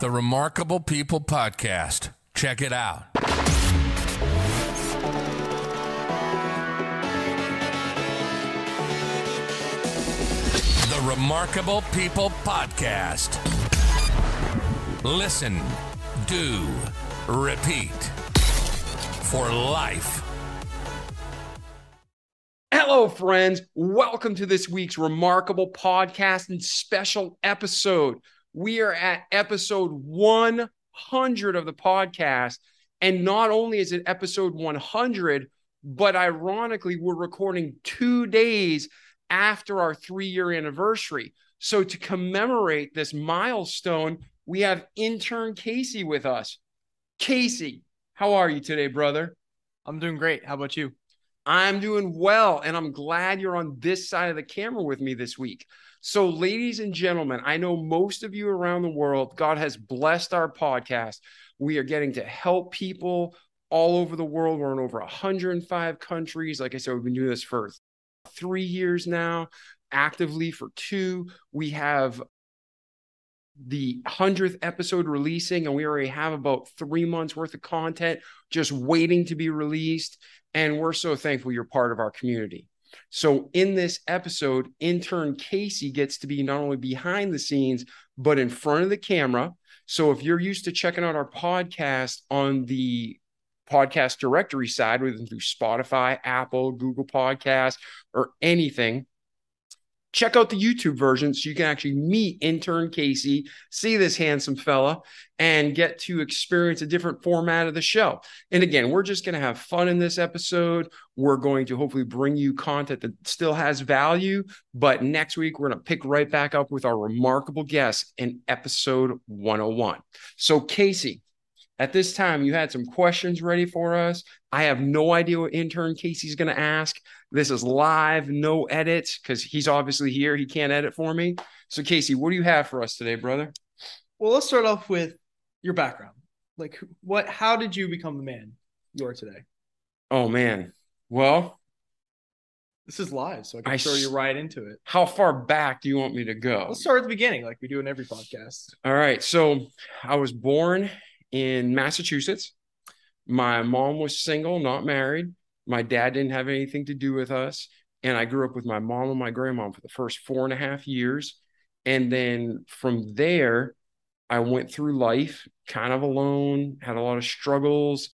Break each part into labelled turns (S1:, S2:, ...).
S1: The Remarkable People Podcast. Check it out. The Remarkable People Podcast. Listen, do, repeat for life.
S2: Hello, friends. Welcome to this week's remarkable podcast and special episode. We are at episode 100 of the podcast. And not only is it episode 100, but ironically, we're recording two days after our three year anniversary. So, to commemorate this milestone, we have intern Casey with us. Casey, how are you today, brother?
S3: I'm doing great. How about you?
S2: I'm doing well, and I'm glad you're on this side of the camera with me this week. So, ladies and gentlemen, I know most of you around the world, God has blessed our podcast. We are getting to help people all over the world. We're in over 105 countries. Like I said, we've been doing this for three years now, actively for two. We have the 100th episode releasing, and we already have about three months worth of content just waiting to be released. And we're so thankful you're part of our community. So, in this episode, intern Casey gets to be not only behind the scenes, but in front of the camera. So, if you're used to checking out our podcast on the podcast directory side, whether through Spotify, Apple, Google Podcasts, or anything, check out the YouTube version so you can actually meet intern Casey, see this handsome fella, and get to experience a different format of the show. And again, we're just going to have fun in this episode. We're going to hopefully bring you content that still has value. But next week, we're going to pick right back up with our remarkable guest in episode 101. So, Casey, at this time, you had some questions ready for us. I have no idea what intern Casey's going to ask. This is live, no edits, because he's obviously here. He can't edit for me. So, Casey, what do you have for us today, brother?
S3: Well, let's start off with your background. Like, what? How did you become the man you are today?
S2: Oh man. Well,
S3: This is live, so I can
S2: I
S3: throw you right into it.
S2: how far back do you want me to go?
S3: Let's start at the beginning, like we do in every podcast.
S2: All right. So I was born in Massachusetts. My mom was single, not married. My dad didn't have anything to do with us. And I grew up with my mom and my grandma for the first four and a half years. And then from there, I went through life kind of alone, had a lot of struggles,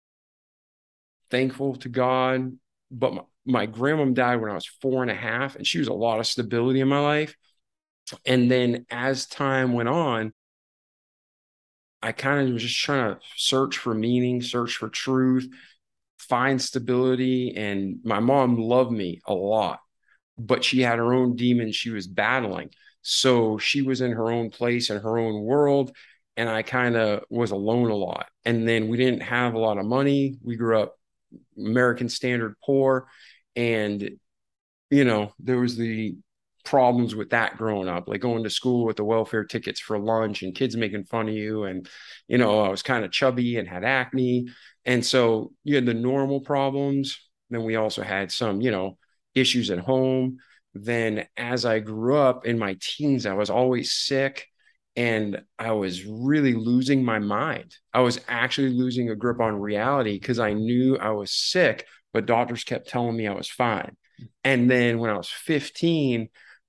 S2: thankful to God. But my, my grandma died when I was four and a half, and she was a lot of stability in my life. And then as time went on, I kind of was just trying to search for meaning, search for truth, find stability. And my mom loved me a lot, but she had her own demons she was battling. So she was in her own place in her own world. And I kind of was alone a lot. And then we didn't have a lot of money. We grew up American standard poor. And, you know, there was the problems with that growing up, like going to school with the welfare tickets for lunch and kids making fun of you. And, you know, I was kind of chubby and had acne. And so you had the normal problems. Then we also had some, you know, issues at home. Then as I grew up in my teens, I was always sick and I was really losing my mind. I was actually losing a grip on reality because I knew I was sick, but doctors kept telling me I was fine. And then when I was 15,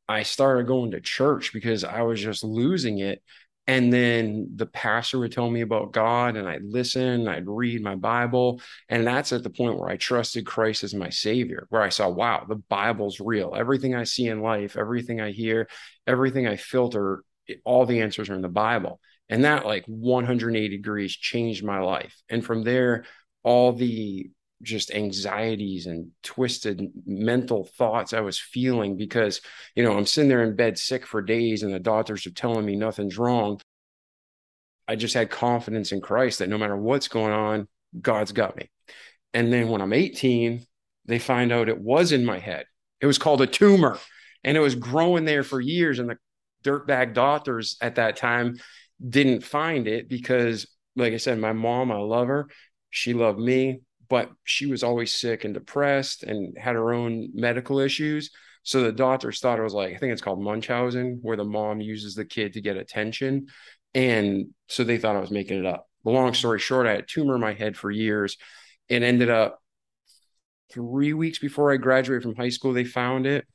S2: I started going to church because I was just losing it. And then the pastor would tell me about God, and I'd listen, I'd read my Bible. And that's at the point where I trusted Christ as my savior, where I saw, wow, the Bible's real. Everything I see in life, everything I hear, everything I filter, all the answers are in the Bible. And that, like 180 degrees, changed my life. And from there, all the just anxieties and twisted mental thoughts I was feeling because, you know, I'm sitting there in bed sick for days and the doctors are telling me nothing's wrong. I just had confidence in Christ that no matter what's going on, God's got me. And then when I'm 18, they find out it was in my head. It was called a tumor and it was growing there for years. And the dirtbag doctors at that time didn't find it because, like I said, my mom, I love her. She loved me, but she was always sick and depressed and had her own medical issues. So the doctors thought it was like, I think it's called Munchausen, where the mom uses the kid to get attention. And so they thought I was making it up. The long story short, I had a tumor in my head for years. and ended up three weeks before I graduated from high school, they found it.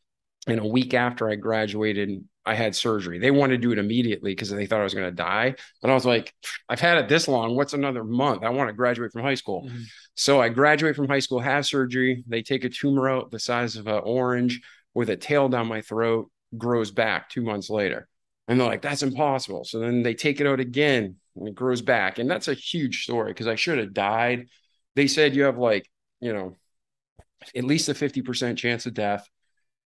S2: And a week after I graduated, I had surgery. They wanted to do it immediately because they thought I was going to die. But I was like, I've had it this long. What's another month? I want to graduate from high school.
S3: Mhm.
S2: So I graduate from high school, have surgery. They take a tumor out the size of an orange with a tail down my throat, grows back two months later. And they're like, that's impossible. So then they take it out again and it grows back. And that's a huge story because I should have died. They said you have like, you know, at least a 50% chance of death.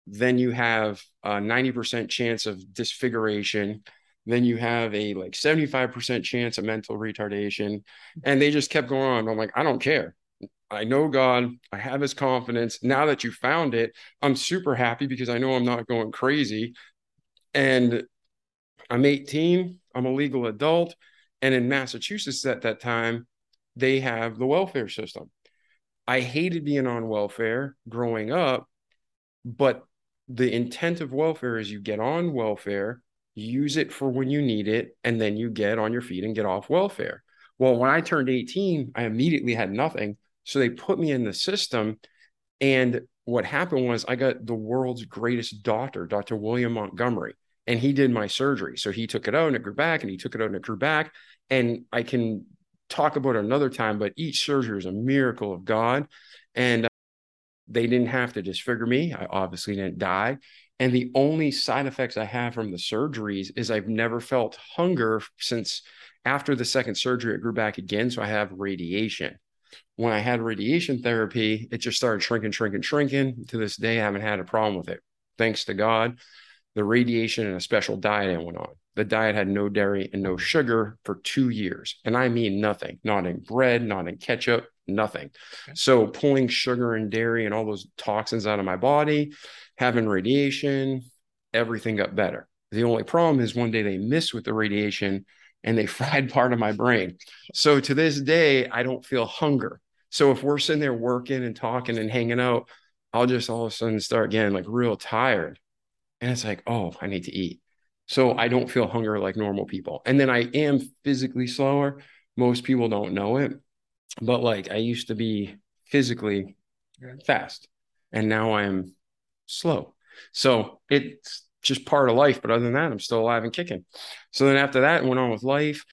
S2: Then you have a 90% chance of disfiguration. Then you have a like 75% chance of mental retardation. And they just kept going on. I'm like, I don't care. I know God. I have his confidence. Now that you found it, I'm super happy because I know I'm not going crazy. And I'm 18, I'm a legal adult. And in Massachusetts at that time, they have the welfare system. I hated being on welfare growing up, but the intent of welfare is you get on welfare, use it for when you need it, and then you get on your feet and get off welfare. Well, when I turned 18, I immediately had nothing. So they put me in the system. And what happened was I got the world's greatest doctor, Dr. William Montgomery, and he did my surgery. So he took it out and it grew back, and he took it out and it grew back. And I can talk about it another time, but each surgery is a miracle of God. And they didn't have to disfigure me. I obviously didn't die. And the only side effects I have from the surgeries is I've never felt hunger since after the second surgery, it grew back again. So I have radiation. When I had radiation therapy, it just started shrinking, shrinking, shrinking. To this day, I haven't had a problem with it. Thanks to God, the radiation and a special diet I went on. The diet had no dairy and no sugar for two years. And I mean nothing, not in bread, not in ketchup, nothing.
S3: Okay.
S2: So pulling sugar and dairy and all those toxins out of my body, having radiation, everything got better. The only problem is one day they missed with the radiation and they fried part of my brain. So to this day, I don't feel hunger. So if we're sitting there working and talking and hanging out, I'll just all of a sudden start getting like real tired. And it's like, oh, I need to eat. So I don't feel hunger like normal people. And then I am physically slower. Most people don't know it, but like I used to be physically fast and now I'm slow. So it's just part of life. But other than that, I'm still alive and kicking. So then after that, went on with life,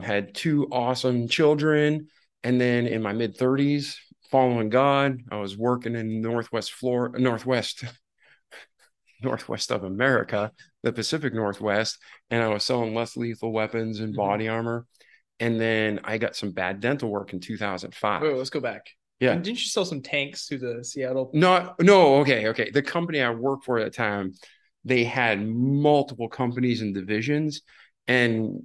S2: had two awesome children. And then in my mid 30s, following God, I was working in Northwest Florida, Northwest, Northwest of America, the Pacific Northwest, and I was selling less lethal weapons and
S3: Mhm.
S2: body armor. And then I got some bad dental work in 2005.
S3: Wait, let's go back.
S2: Yeah.
S3: And didn't you sell some tanks to the Seattle?
S2: No, no, okay, okay. The company I worked for at the time, they had multiple companies and divisions, and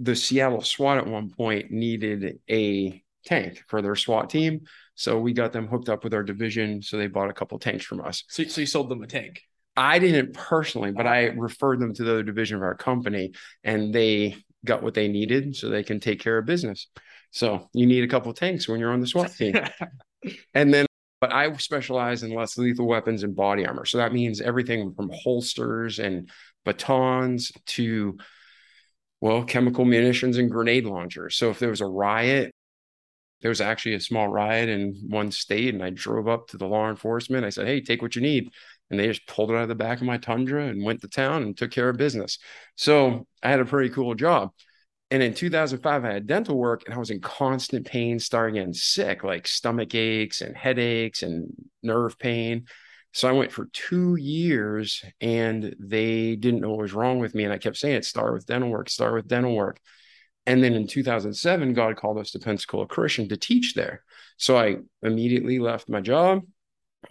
S2: the Seattle SWAT at one point needed a tank for their SWAT team. So we got them hooked up with our division. So they bought a couple tanks from us.
S3: So, so you sold them a tank.
S2: I didn't personally, but oh. I referred them to the other division of our company, and they got what they needed so they can take care of business. So you need a couple tanks when you're on the SWAT team. And then, but I specialize in less lethal weapons and body armor. So that means everything from holsters and batons to, well, chemical munitions and grenade launchers. So if there was a riot, there was actually a small riot in one state, and I drove up to the law enforcement. I said, Hey, take what you need. And they just pulled it out of the back of my Tundra and went to town and took care of business. So I had a pretty cool job. And in 2005, I had dental work and I was in constant pain, starting getting sick, like stomach aches and headaches and nerve pain. So I went for two years and they didn't know what was wrong with me. And I kept saying, it start with dental work, start with dental work. And then in 2007, God called us to Pensacola Christian to teach there. So I immediately left my job.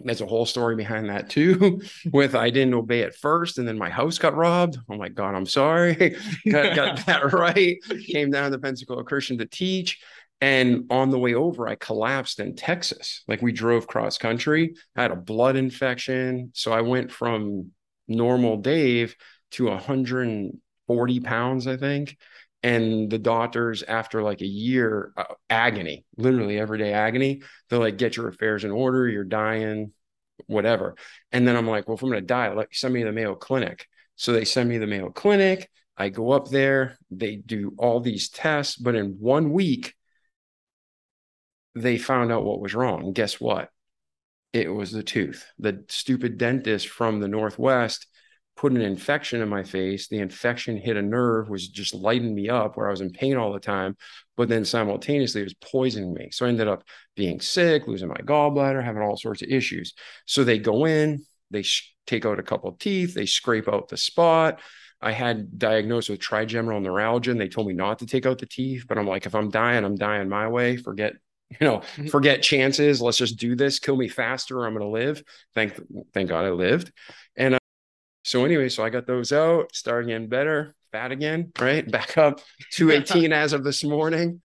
S2: There's a whole story behind that too, with I didn't obey at first, and then my house got robbed. Oh my God, I'm sorry. got, got that right. Came down to Pensacola Christian to teach. And on the way over, I collapsed in Texas. Like we drove cross country, I had a blood infection. So I went from normal Dave to 140 pounds, I think. And the doctors, after like a year, uh, agony, literally everyday agony, they're like, get your affairs in order. You're dying, whatever. And then I'm like, well, if I'm going to die, like send me to the Mayo Clinic. So they send me to the Mayo Clinic. I go up there, they do all these tests, but in one week, they found out what was wrong. Guess what? It was the tooth. The stupid dentist from the Northwest put an infection in my face. The infection hit a nerve, was just lighting me up where I was in pain all the time. But then simultaneously, it was poisoning me. So I ended up being sick, losing my gallbladder, having all sorts of issues. So they go in, they sh- take out a couple of teeth, they scrape out the spot. I had diagnosed with trigeminal neuralgia, and they told me not to take out the teeth. But I'm like, if I'm dying, I'm dying my way. Forget you know,
S3: Mhm.
S2: forget chances. Let's just do this. Kill me faster. Or I'm going to live. Thank, thank God I lived. And so anyway, so I got those out, started getting better, fat again, right? Back up 218 as of this morning.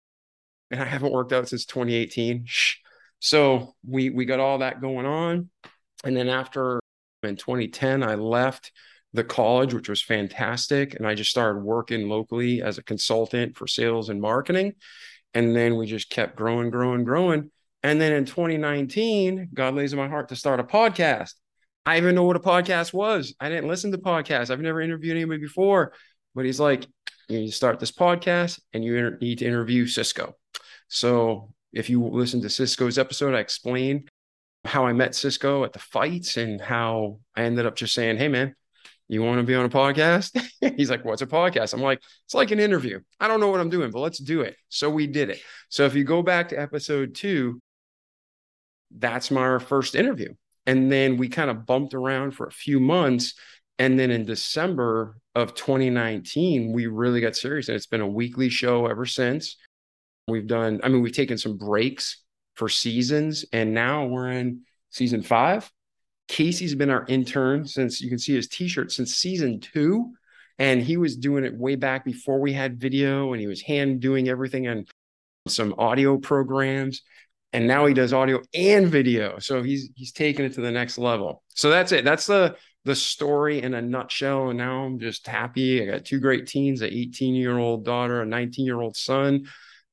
S2: And I haven't worked out since 2018. Shh. So we we got all that going on. And then after in 2010, I left the college, which was fantastic. And I just started working locally as a consultant for sales and marketing. And then we just kept growing, growing, growing. And then in 2019, God lays in my heart to start a podcast. I even know what a podcast was. I didn't listen to podcasts. I've never interviewed anybody before, but he's like, you need to start this podcast and you inter- need to interview Cisco. So if you listen to Cisco's episode, I explained how I met Cisco at the fights and how I ended up just saying, Hey man, you want to be on a podcast? He's like, What's a podcast? I'm like, It's like an interview. I don't know what I'm doing, but let's do it. So we did it. So if you go back to episode two, that's my first interview. And then we kind of bumped around for a few months. And then in December of 2019, we really got serious. And it's been a weekly show ever since. We've done, I mean, we've taken some breaks for seasons, and now we're in season five. Casey's been our intern since you can see his t shirt since season two. And he was doing it way back before we had video, and he was hand doing everything and some audio programs and now he does audio and video. So he's he's taking it to the next level. So that's it. That's the the story in a nutshell. And now i'm just happy. I got two great teens an 18 year old daughter a 19 year old son.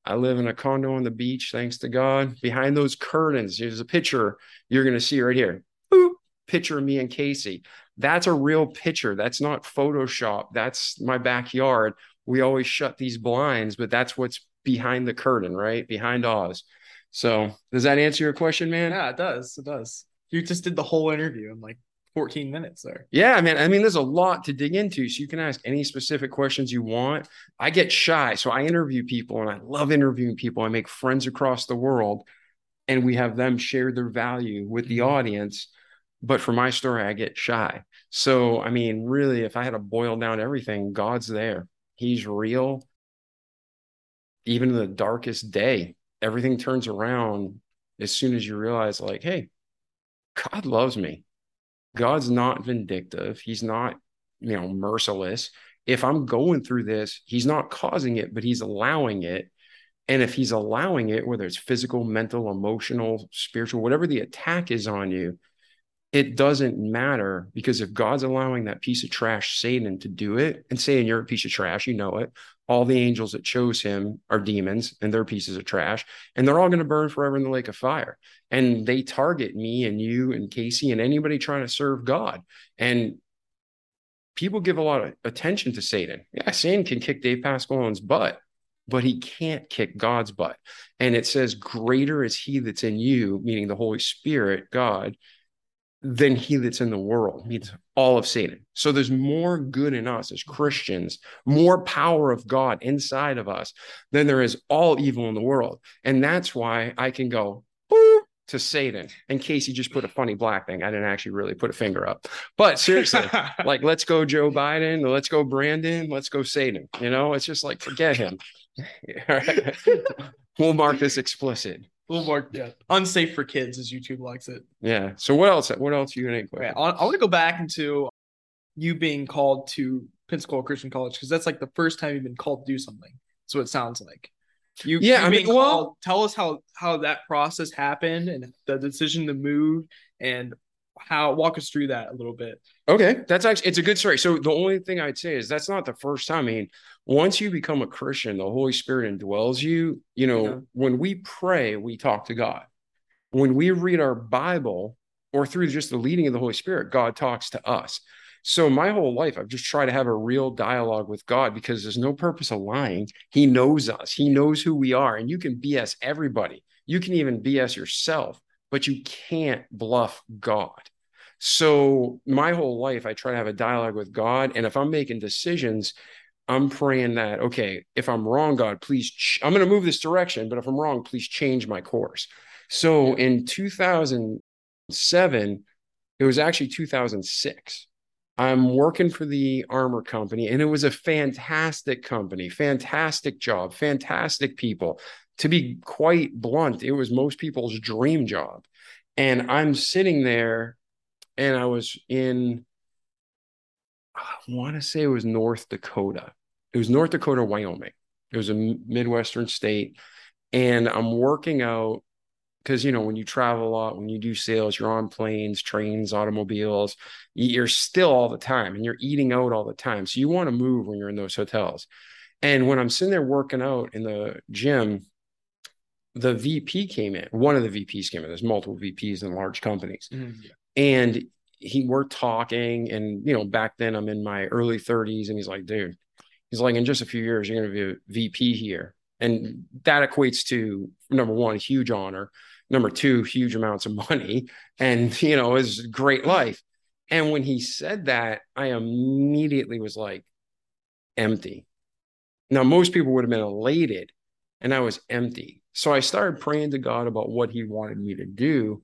S2: I live in a condo on the beach thanks to god. Behind those curtains there's a picture you're going to see right here. Boop, picture of me and casey. That's a real picture. That's not photoshop. That's my backyard. We always shut these blinds but that's what's behind the curtain right? Behind oz so does that answer your question, man?
S3: Yeah, it does. It does. You just did the whole interview in like 14 minutes there.
S2: Yeah, man. I mean, there's a lot to dig into. So you can ask any specific questions you want. I get shy. So I interview people and I love interviewing people. I make friends across the world and we have them share their value with the mm-hmm. audience. But for my story, I get shy. So, I mean, really, if I had to boil down everything, God's there. He's real. Even in the darkest day, everything turns around as soon as you realize, like, hey, God loves me. God's not vindictive. He's not, you know, merciless. If I'm going through this, he's not causing it, but he's allowing it. And if he's allowing it, whether it's physical, mental, emotional, spiritual, whatever the attack is on you, it doesn't matter because if God's allowing that piece of trash, Satan, to do it and saying you're a piece of trash, you know it. All the angels that chose him are demons and they're pieces of trash, and they're all going to burn forever in the lake of fire. And they target me and you and Casey and anybody trying to serve God. And people give a lot of attention to Satan. Yeah, Satan can kick Dave Pasqualone's butt, but he can't kick God's butt. And it says, Greater is he that's in you, meaning the Holy Spirit, God, than he that's in the world, means all of Satan. So there's more good in us as Christians, more power of God inside of us than there is all evil in the world. And that's why I can go to Satan. In case he just put a funny black thing, I didn't actually really put a finger up. But seriously, like let's go Joe Biden, let's go Brandon, let's go Satan. You know, it's just like forget him. we'll mark this explicit.
S3: A little more yeah, unsafe for kids as YouTube likes it.
S2: Yeah. So what else? What else are you gonna
S3: Yeah, I, I want to go back into you being called to Pensacola Christian College because that's like the first time you've been called to do something. That's what it sounds like. You,
S2: Yeah,
S3: you
S2: I mean,
S3: being
S2: well-
S3: tell us how how that process happened and the decision to move and how walk us through that a little bit.
S2: Okay, that's actually it's a good story. So the only thing I'd say is that's not the first time. I mean, once you become a Christian, the Holy Spirit indwells you. You know,
S3: Yeah.
S2: when we pray, we talk to God. When we read our Bible or through just the leading of the Holy Spirit, God talks to us. So my whole life, I've just tried to have a real dialogue with God because there's no purpose of lying. He knows us, He knows who we are, and you can BS everybody. You can even BS yourself, but you can't bluff God. So my whole life, I try to have a dialogue with God. And if I'm making decisions, I'm praying that, okay, if I'm wrong, God, please, ch- I'm going to move this direction, but if I'm wrong, please change my course. So in 2007, it was actually 2006. I'm working for the armor company, and it was a fantastic company, fantastic job, fantastic people. To be quite blunt, it was most people's dream job. And I'm sitting there, and I was in, I want to say it was North Dakota. It was North Dakota, Wyoming. It was a Midwestern state. And I'm working out because you know when you travel a lot when you do sales you're on planes trains automobiles you're still all the time and you're eating out all the time so you want to move when you're in those hotels and when i'm sitting there working out in the gym the vp came in one of the vps came in there's multiple vps in large companies mm-hmm. And he we're talking and you know back then i'm in my early 30s and he's like dude he's like in just a few years you're to be a vp here and that equates to number one, huge honor. Number two, huge amounts of money. And, you know, is great life. And when he said that, I immediately was like, empty. Now, most people would have been elated, and I was empty. So I started praying to God about what he wanted me to do.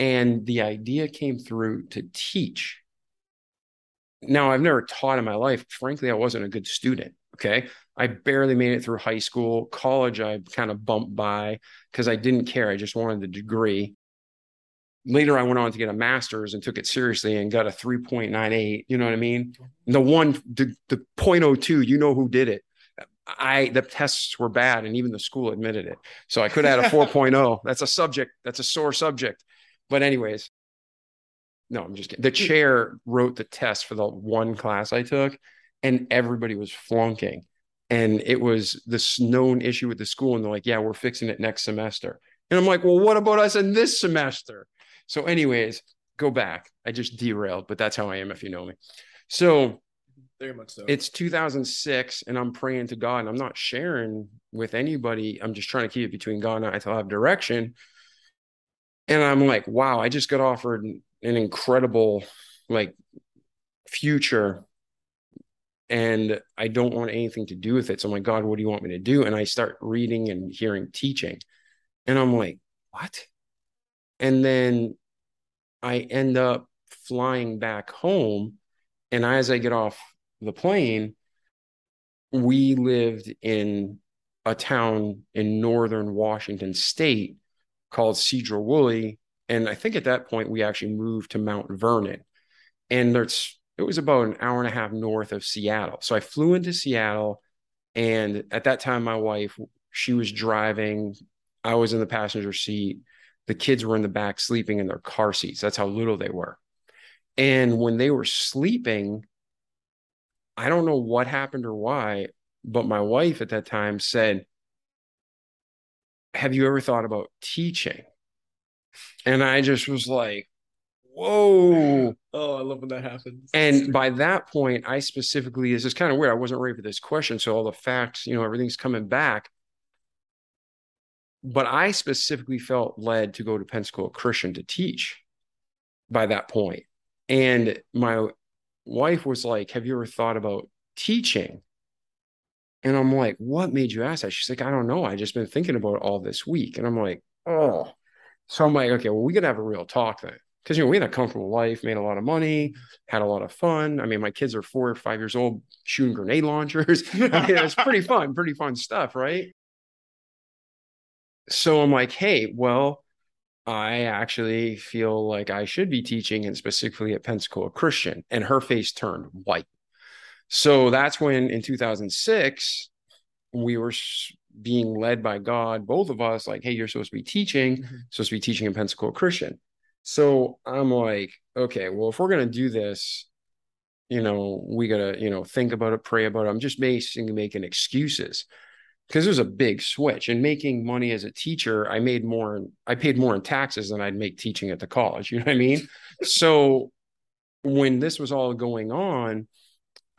S2: And the idea came through to teach. Now, I've never taught in my life. Frankly, I wasn't a good student. Okay. I barely made it through high school. College, I kind of bumped by because I didn't care. I just wanted the degree. Later, I went on to get a master's and took it seriously and got a 3.98. You know what I mean? The one, the, the 0.02, you know who did it. I, the tests were bad and even the school admitted it. So I could have had a 4.0. That's a subject, that's a sore subject. But, anyways, no, I'm just kidding. The hmm. chair wrote the test for the one class I took and everybody was flunking. And it was this known issue with the school. And they're like, yeah, we're fixing it next semester. And I'm like, well, what about us in this semester? So, anyways, go back. I just derailed, but that's how I am if you know me. So,
S3: very much so.
S2: It's 2006, and I'm praying to God, and I'm not sharing with anybody. I'm just trying to keep it between God and I until I have direction. And I'm like, wow, I just got offered an incredible like future and I don't want anything to do with it. So I'm like, God, what do you want me to do? And I start reading and hearing teaching. And I'm like, what? And then I end up flying back home. And as I get off the plane, we lived in a town in northern Washington state called Sedro-Woolley. And I think at that point we actually moved to Mount Vernon. And there's it was about an hour and a half north of Seattle. So I flew into Seattle. And at that time, my wife, she was driving. I was in the passenger seat. The kids were in the back sleeping in their car seats. That's how little they were. And when they were sleeping, I don't know what happened or why, but my wife at that time said, Have you ever thought about teaching? And I just was like, whoa.
S3: Oh, I love when that happens.
S2: And by that point, I specifically, this is kind of weird. I wasn't ready for this question. So all the facts, you know, everything's coming back. But I specifically felt led to go to Pensacola Christian to teach by that point. And my wife was like, Have you ever thought about teaching? And I'm like, What made you ask that? She's like, I don't know. I just been thinking about it all this week. And I'm like, Oh. So I'm like, Okay, well, we to have a real talk then because you know we had a comfortable life, made a lot of money, had a lot of fun. I mean, my kids are four or five years old, shooting grenade launchers. I mean, it's pretty fun, pretty fun stuff, right? So I'm like, hey, well, I actually feel like I should be teaching, and specifically at Pensacola Christian. And her face turned white. So that's when in 2006 we were being led by God, both of us, like, hey, you're supposed to be teaching, mm-hmm. supposed to be teaching in Pensacola Christian. So I'm like, okay, well, if we're gonna do this, you know, we gotta, you know, think about it, pray about it. I'm just basically making excuses because there's a big switch and making money as a teacher. I made more, I paid more in taxes than I'd make teaching at the college. You know what I mean? So when this was all going on,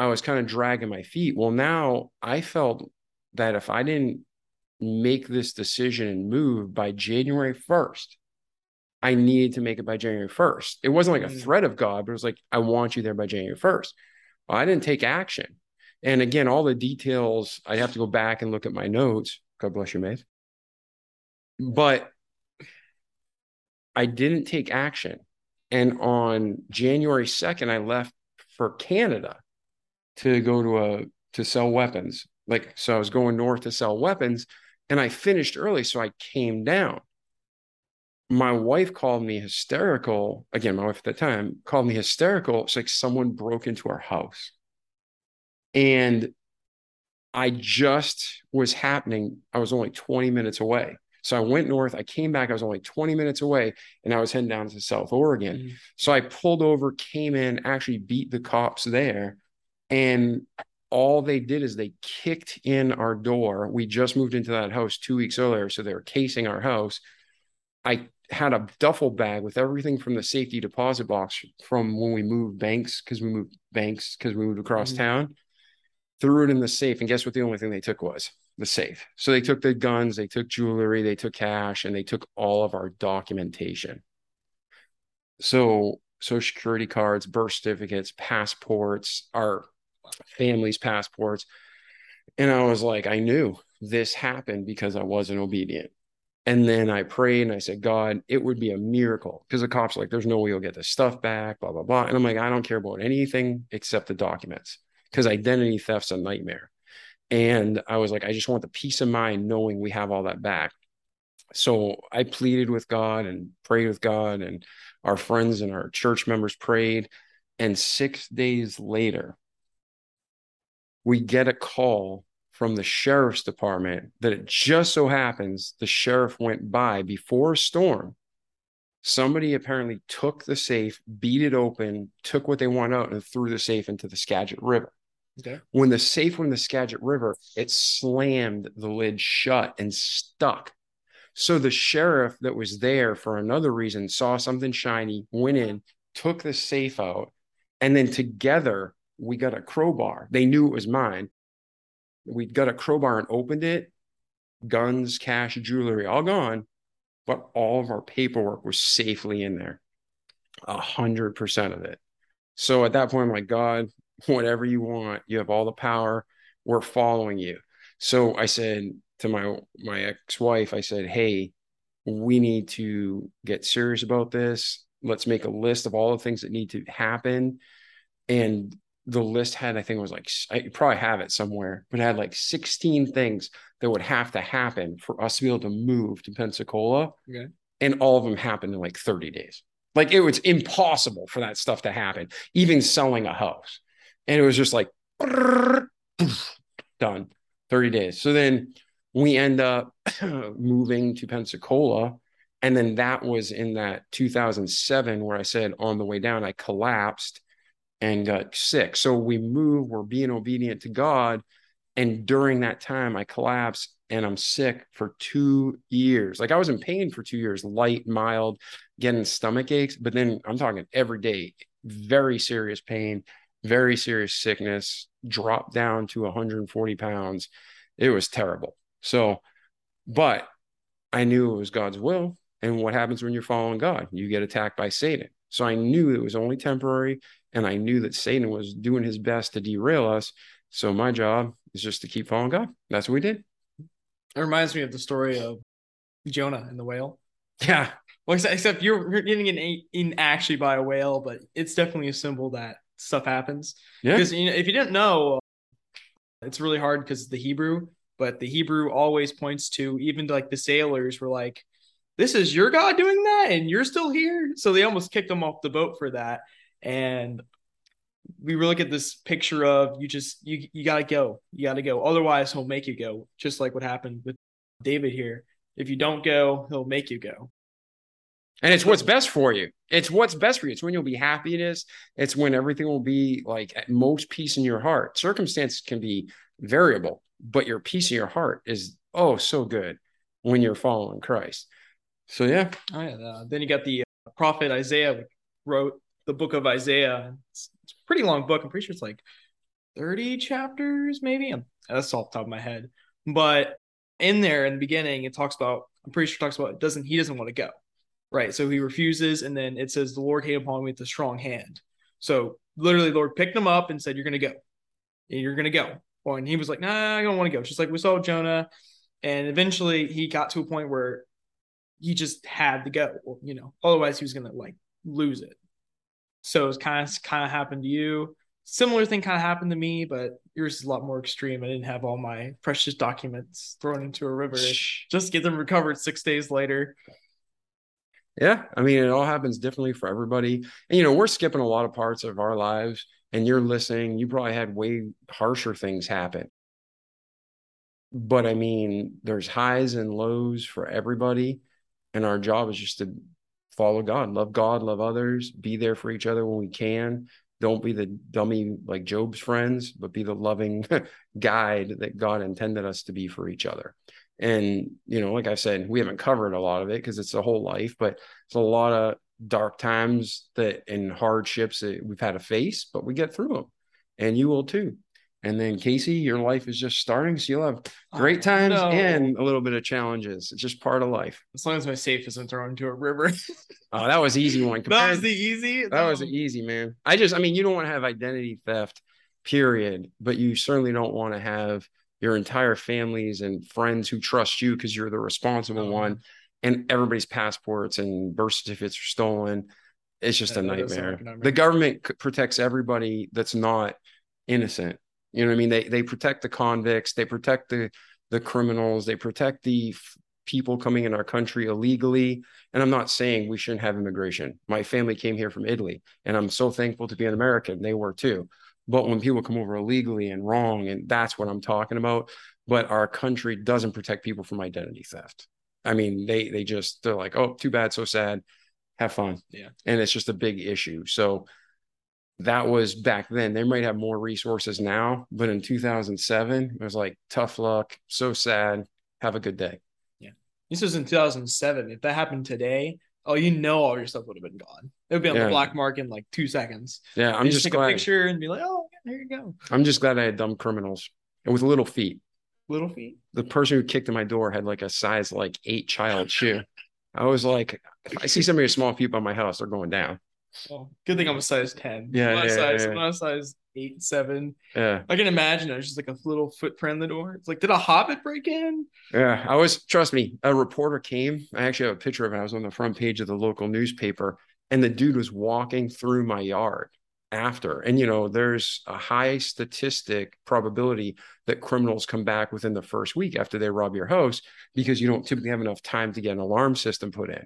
S2: I was kind of dragging my feet. Well, now I felt that if I didn't make this decision and move by January 1st, I needed to make it by January 1st. It wasn't like a
S3: Mm.
S2: threat of God, but it was like, I want you there by January 1st. Well, I didn't take action. And again, all the details, I have to go back and look at my notes. God bless you, Maeve. But I didn't take action. And on January 2nd, I left for Canada to go to a to sell weapons. Like so I was going north to sell weapons and I finished early so I came down. My wife called me hysterical. Again, my wife at the time called me hysterical. It's like someone broke into our house. And I just was happening. I was only 20 minutes away. So I went north. I came back. I was only 20 minutes away and I was heading down to South Oregon.
S3: Mhm.
S2: So I pulled over, came in, actually beat the cops there. And all they did is they kicked in our door. We just moved into that house two weeks earlier. So they were casing our house. I had a duffel bag with everything from the safety deposit box from when we moved banks, because we moved banks, because we moved across
S3: Mhm.
S2: town, threw it in the safe. And guess what? The only thing they took was the safe. So they took the guns, they took jewelry, they took cash, and they took all of our documentation. So social security cards, birth certificates, passports, our family's passports. And I was like, I knew this happened because I wasn't obedient. And then I prayed and I said, God, it would be a miracle because the cops like, there's no way you'll get this stuff back, blah, blah, blah. And I'm like, I don't care about anything except the documents because identity theft's a nightmare. And I was like, I just want the peace of mind knowing we have all that back. So I pleaded with God and prayed with God, and our friends and our church members prayed. And six days later, we get a call from the sheriff's department that it just so happens the sheriff went by before a storm. Somebody apparently took the safe, beat it open, took what they want out, and threw the safe into the Skagit River.
S3: Okay.
S2: When the safe went in the Skagit River, it slammed the lid shut and stuck. So the sheriff that was there for another reason saw something shiny, went in, took the safe out, and then together we got a crowbar. They knew it was mine. We got a crowbar and opened it. Guns, cash, jewelry, all gone, but all of our paperwork was safely in there. A hundred percent of it. So at that point, I'm like, God, whatever you want, you have all the power. We're following you. So I said to my my ex-wife, I said, Hey, we need to get serious about this. Let's make a list of all the things that need to happen. And the list had, I think it was like, I probably have it somewhere, but it had like 16 things that would have to happen for us to be able to move to Pensacola.
S3: Okay.
S2: And all of them happened in like 30 days. Like it was impossible for that stuff to happen, even selling a house. And it was just like done 30 days. So then we end up moving to Pensacola. And then that was in that 2007 where I said on the way down, I collapsed and got sick. So we move, we're being obedient to God. And during that time, I collapsed and I'm sick for two years. Like I was in pain for two years, light, mild, getting stomach aches. But then I'm talking every day, very serious pain, very serious sickness, dropped down to 140 pounds. It was terrible. So, but I knew it was God's will. And what happens when you're following God? You get attacked by Satan. So I knew it was only temporary. And I knew that Satan was doing his best to derail us. So my job is just to keep following God. That's what we did.
S3: It reminds me of the story of Jonah and the whale.
S2: Yeah.
S3: Well, except, you're getting in, in actually by a whale, but it's definitely a symbol that stuff happens.
S2: Yeah.
S3: Because you know, if you didn't know, it's really hard because the Hebrew, but the Hebrew always points to even like the sailors were like, "This is your God doing that, and you're still here." So they almost kicked them off the boat for that. And we look at this picture of you just you you gotta go, you gotta go. Otherwise, he'll make you go. Just like what happened with David here. If you don't go, he'll make you go.
S2: And it's what's best for you. It's what's best for you. It's when you'll be happiness. It's when everything will be like at most peace in your heart. Circumstances can be variable, but your peace in your heart is oh so good when you're following Christ. So yeah,
S3: Oh yeah. Uh, then you got the uh, prophet Isaiah wrote the book of Isaiah. It's, it's a pretty long book. I'm pretty sure it's like 30 chapters, maybe. That's off the top of my head. But in there in the beginning, it talks about, I'm pretty sure it talks about it doesn't he doesn't want to go. Right. So he refuses, and then it says the Lord came upon me with a strong hand. So literally, Lord picked him up and said, You're gonna go. You're gonna go. Well, and he was like, Nah, I don't want to go. Just like we saw Jonah. And eventually he got to a point where he just had to go, you know, otherwise he was gonna like lose it. So it's kind of kind of happened to you. Similar thing kind of happened to me, but yours is a lot more extreme. I didn't have all my precious documents thrown into a river. Just get them recovered six days later.
S2: Yeah, I mean, it all happens differently for everybody. And you know, we're skipping a lot of parts of our lives, and you're listening. You probably had way harsher things happen. But I mean, there's highs and lows for everybody, and our job is just to follow God, love God, love others, be there for each other when we can. Don't be the dummy like Job's friends, but be the loving guide that God intended us to be for each other. And, you know, like I said, we haven't covered a lot of it because it's a whole life, but it's a lot of dark times that and hardships that we've had to face, but we get through them. And you will too. And then Casey, your life is just starting, so you'll have oh, great oh, times no. and a little bit of challenges. It's just part of life.
S3: As long as my safe isn't thrown into a river.
S2: oh, that was easy one.
S3: Compared, that was the easy.
S2: That was easy, man. I just, I mean, you don't want to have identity theft, period, but you certainly don't want to have your entire families and friends who trust you because you're the responsible oh. one, and everybody's passports and birth certificates are stolen. It's just yeah, a nightmare. The government protects everybody that's not innocent you know what I mean? They they protect the convicts, they protect the the criminals, they protect the f- people coming in our country illegally. And I'm not saying we shouldn't have immigration. My family came here from Italy, and I'm so thankful to be an American. They were too. But when people come over illegally and wrong, and that's what I'm talking about. But our country doesn't protect people from identity theft. I mean, they they just they're like, oh, too bad, so sad. Have fun.
S3: Yeah.
S2: And it's just a big issue. So that was back then. They might have more resources now, but in 2007, it was like tough luck, so sad. Have a good day.
S3: Yeah. This was in 2007. If that happened today, oh, you know, all your stuff would have been gone. It would be on yeah. the black market in like two seconds.
S2: Yeah. I'm
S3: you
S2: just,
S3: just take
S2: glad.
S3: a picture and be like, oh, yeah, there you go.
S2: I'm just glad I had dumb criminals and with little feet.
S3: Little feet.
S2: The person who kicked in my door had like a size like eight child shoe. I was like, if I see somebody with small feet by my house, they're going down.
S3: Oh, good thing I'm a size 10.
S2: Yeah.
S3: I'm
S2: yeah,
S3: size,
S2: yeah.
S3: I'm a size 8, 7.
S2: Yeah.
S3: I can imagine it's just like a little footprint in the door. It's like, did a hobbit break in?
S2: Yeah. I was, trust me, a reporter came. I actually have a picture of it. I was on the front page of the local newspaper, and the dude was walking through my yard after. And, you know, there's a high statistic probability that criminals come back within the first week after they rob your house because you don't typically have enough time to get an alarm system put in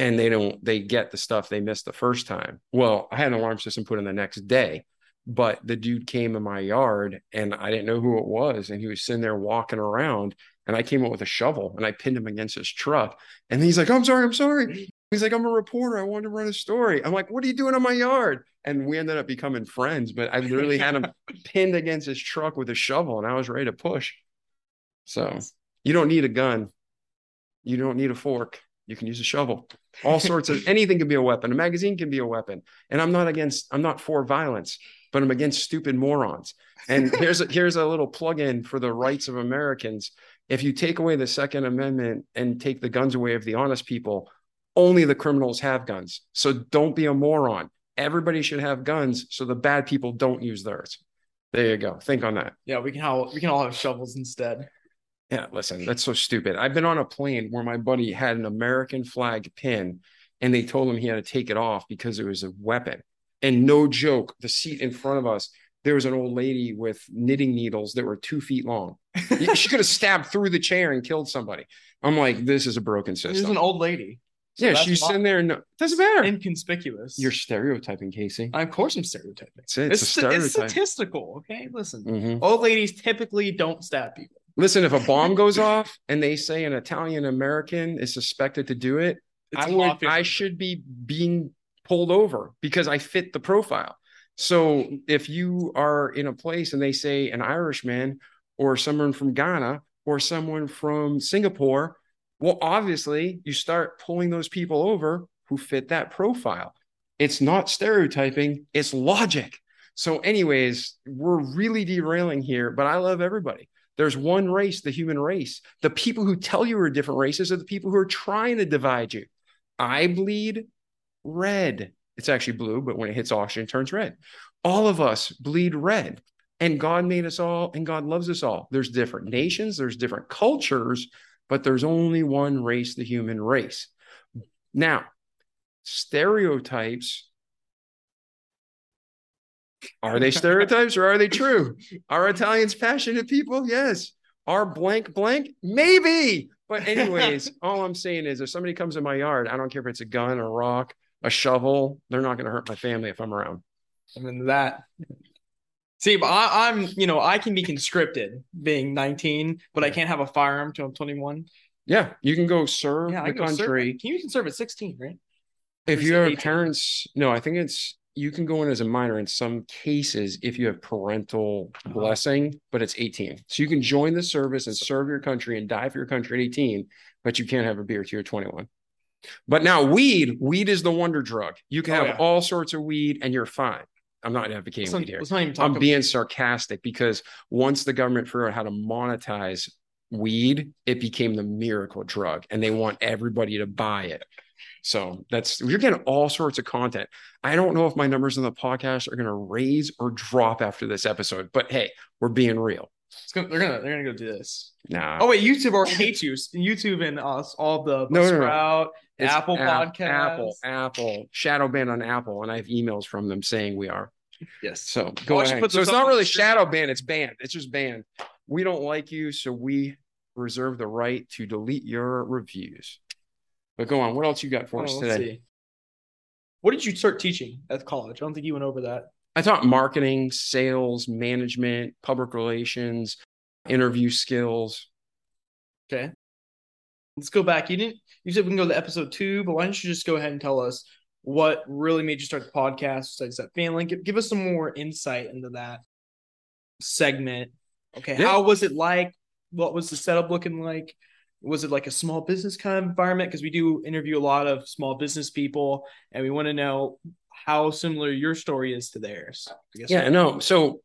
S2: and they don't they get the stuff they missed the first time. Well i had an alarm system put in the next day but the dude came in my yard and i didn't know who it was and he was sitting there walking around and i came up with a shovel and i pinned him against his truck and he's like i'm sorry i'm sorry. He's like i'm a reporter. I wanted to run a story. I'm like what are you doing in my yard? And we ended up becoming friends but i literally had him pinned against his truck with a shovel and i was ready to push. So you don't need a gun. You don't need a fork you can use a shovel. All sorts of anything can be a weapon. A magazine can be a weapon. And i'm not against i'm not for violence but i'm against stupid morons. And here's a here's a little plug-in for the rights of americans. If you take away the second amendment and take the guns away of the honest people only the criminals have guns. So don't be a moron. Everybody should have guns so the bad people don't use theirs. There you go. Think on that.
S3: Yeah we can all we can all have shovels instead
S2: yeah, listen, that's so stupid. I've been on a plane where my buddy had an American flag pin and they told him he had to take it off because it was a weapon. And no joke, the seat in front of us, there was an old lady with knitting needles that were two feet long. she could have stabbed through the chair and killed somebody. I'm like, this is a broken system.
S3: She's an old lady.
S2: So yeah, she's sitting there. No, doesn't matter.
S3: Inconspicuous.
S2: You're stereotyping, Casey.
S3: Of course, I'm stereotyping.
S2: It's, it's, it's, it's
S3: statistical. Okay, listen.
S2: Mm-hmm.
S3: Old ladies typically don't stab people.
S2: Listen, if a bomb goes off and they say an Italian American is suspected to do it, it's I would I should be being pulled over because I fit the profile. So if you are in a place and they say an Irishman or someone from Ghana or someone from Singapore, well, obviously you start pulling those people over who fit that profile. It's not stereotyping, it's logic. So, anyways, we're really derailing here, but I love everybody. There's one race, the human race. The people who tell you we're different races are the people who are trying to divide you. I bleed red. It's actually blue, but when it hits oxygen, it turns red. All of us bleed red. And God made us all, and God loves us all. There's different nations, there's different cultures, but there's only one race, the human race. Now, stereotypes are they stereotypes or are they true? Are Italians passionate people? Yes. Are blank blank? Maybe. But anyways, all I'm saying is if somebody comes in my yard, I don't care if it's a gun, a rock, a shovel, they're not going to hurt my family if I'm around.
S3: I'm into that. See, but I, I'm, you know, I can be conscripted being 19, but I can't have a firearm until I'm 21.
S2: Yeah, you can go serve
S3: Yeah,
S2: the
S3: can go serve.
S2: country.
S3: Can you can serve at 16, right?
S2: If you have parents, no, I think it's you can go in as a minor in some cases if you have parental
S3: Uh-huh.
S2: blessing, but it's 18. So you can join the service and serve your country and die for your country at 18, but you can't have a beer till you're 21. But now weed, weed is the wonder drug. You can
S3: Oh,
S2: have
S3: yeah.
S2: all sorts of weed and you're fine. I'm not advocating
S3: not,
S2: weed here. I'm
S3: about
S2: being sarcastic because once the government figured out how to monetize weed, it became the miracle drug, and they want everybody to buy it. So that's you're getting all sorts of content. I don't know if my numbers in the podcast are going to raise or drop after this episode, but hey, we're being real.
S3: it's gonna, they're gonna they're gonna go do this.
S2: Nah,
S3: Oh wait, YouTube already hates you. YouTube and us, all the
S2: No, no, no.
S3: Sprout, Apple
S2: App-
S3: Podcast,
S2: Apple, Apple, shadow ban on Apple, and I have emails from them saying we are.
S3: Yes.
S2: So go
S3: Why
S2: ahead. So it's not really shadow ban, it's banned. It's just banned. We don't like you, so we reserve the right to delete your reviews. But go on. What else you got for
S3: Oh,
S2: us
S3: let's
S2: today?
S3: see. What did you start teaching at college? I don't think you went over that.
S2: I taught marketing, sales, management, public relations, interview skills.
S3: Okay. Let's go back. You didn't you said we can go to episode two, but why don't you just go ahead and tell us what really made you start the podcast besides that family? Give, give us some more insight into that segment. Okay.
S2: Yeah.
S3: How was it like? What was the setup looking like? Was it like a small business kind of environment? Because we do interview a lot of small business people and we want to know how similar your story is to theirs. I guess
S2: Yeah, no. So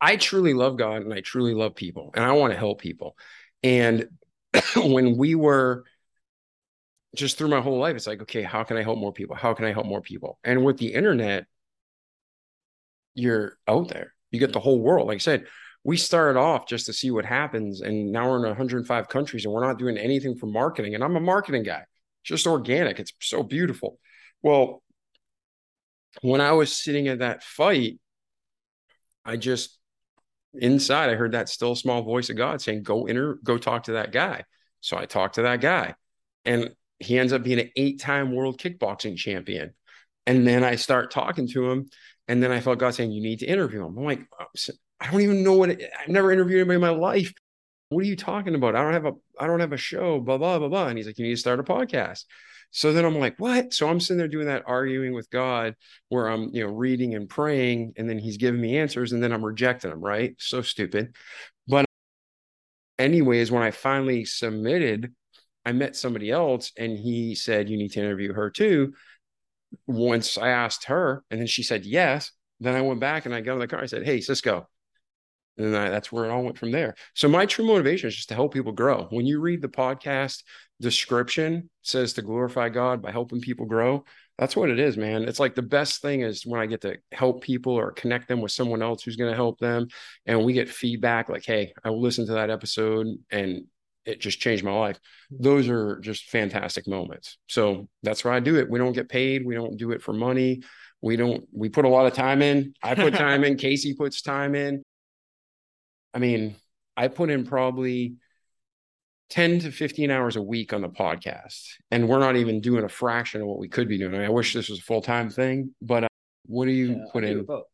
S2: I truly love God and I truly love people and I want to help people. And when we were just through my whole life, it's like, okay, how can I help more people? How can I help more people? And with the internet, you're out there. You get the whole world. Like I said, we started off just to see what happens. And now we're in 105 countries and we're not doing anything for marketing. And I'm a marketing guy, just organic. It's so beautiful. Well, when I was sitting at that fight, I just inside I heard that still small voice of God saying, "Go enter, go talk to that guy." So I talked to that guy, and he ends up being an eight-time world kickboxing champion. And then I start talking to him, and then I felt God saying, "You need to interview him." I'm like, I don't even know what it, I've never interviewed anybody in my life. What are you talking about? I don't have a I don't have a show, blah blah blah blah. And he's like, "You need to start a podcast." So then I'm like, what? So I'm sitting there doing that arguing with God where I'm, you know, reading and praying, and then he's giving me answers, and then I'm rejecting them, right? So stupid. But anyways, when I finally submitted, I met somebody else and he said, You need to interview her too. Once I asked her, and then she said yes. Then I went back and I got in the car. I said, Hey, Cisco. And that's where it all went from there. So my true motivation is just to help people grow. When you read the podcast description, it says to glorify God by helping people grow. That's what it is, man. It's like the best thing is when I get to help people or connect them with someone else who's going to help them. And we get feedback like, hey, I listened to that episode and it just changed my life. Those are just fantastic moments. So that's why I do it. We don't get paid. We don't do it for money. We don't, we put a lot of time in. I put time in. Casey puts time in. I mean, I put in probably 10 to 15 hours a week on the podcast, and we're not even doing a fraction of what we could be doing. I, mean, I wish this was a full time thing, but uh, what do you
S3: Yeah,
S2: put in?
S3: both.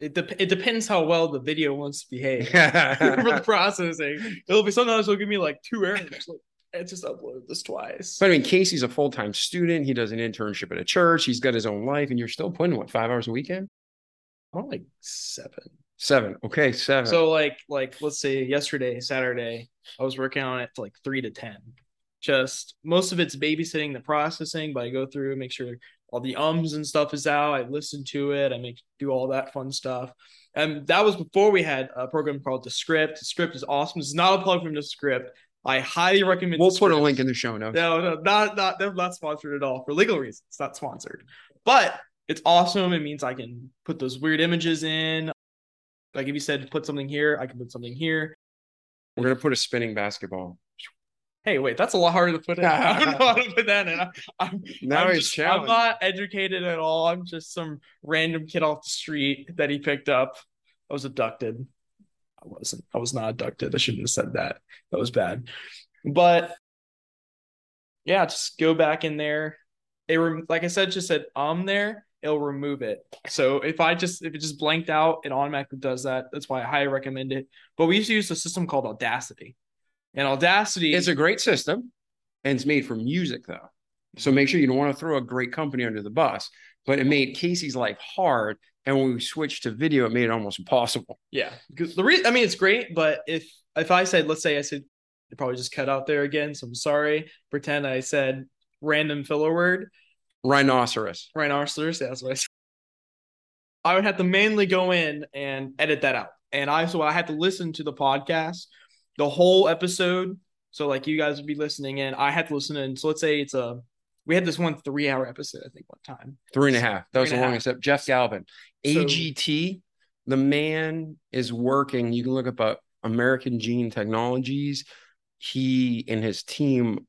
S3: It, dep it depends how well the video wants to behave for the processing. It'll be sometimes it'll give me like two errors. Like, I just uploaded this twice.
S2: But I mean, Casey's a full time student. He does an internship at a church. He's got his own life, and you're still putting what five hours a weekend?
S3: I'm like seven.
S2: Seven. Okay, seven.
S3: So like like let's say yesterday, Saturday, I was working on it to like three to ten. just most of it's babysitting the processing, but I go through make sure all the ums and stuff is out. I listen to it. I make do all that fun stuff. And that was before we had a program called Descript. The Script is awesome. This is not a plug from Descript. I highly recommend.
S2: We'll put a link in the show notes.
S3: No, no, not not they're not sponsored at all for legal reasons. It's not sponsored, but it's awesome. It means I can put those weird images in. Like if you said put something here, I can put something here.
S2: We're gonna put a spinning basketball.
S3: Hey, wait, that's a lot harder to put in. I don't know how to put that in. I, I'm,
S2: Now
S3: I'm,
S2: he's
S3: just- I'm not educated at all. I'm just some random kid off the street that he picked up. I was abducted. I wasn't. I was not abducted. I shouldn't have said that. That was bad. But yeah, just go back in there. They were like I said, just said um there. It'll remove it. So if I just if it just blanked out, it automatically does that. That's why I highly recommend it. But we used to use a system called Audacity, and Audacity
S2: It's a great system, and it's made for music though. So make sure you don't want to throw a great company under the bus. But it made Casey's life hard, and when we switched to video, it made it almost impossible.
S3: Yeah, because the re- I mean, it's great, but if if I said, let's say I said, it probably just cut out there again. So I'm sorry. Pretend I said random filler word,
S2: Rhinoceros.
S3: rhinoceros. That's what I said. I would have to manually go in and edit that out, and I so I had to listen to the podcast, the whole episode. So like you guys would be listening in, I had to listen in. So let's say it's a we had this one three hour episode, I think, one time.
S2: Three and a half. That was the longest. episode. Jeff Galvin.
S3: So-
S2: AGT, the man is working. You can look up uh, American Gene Technologies. He and his team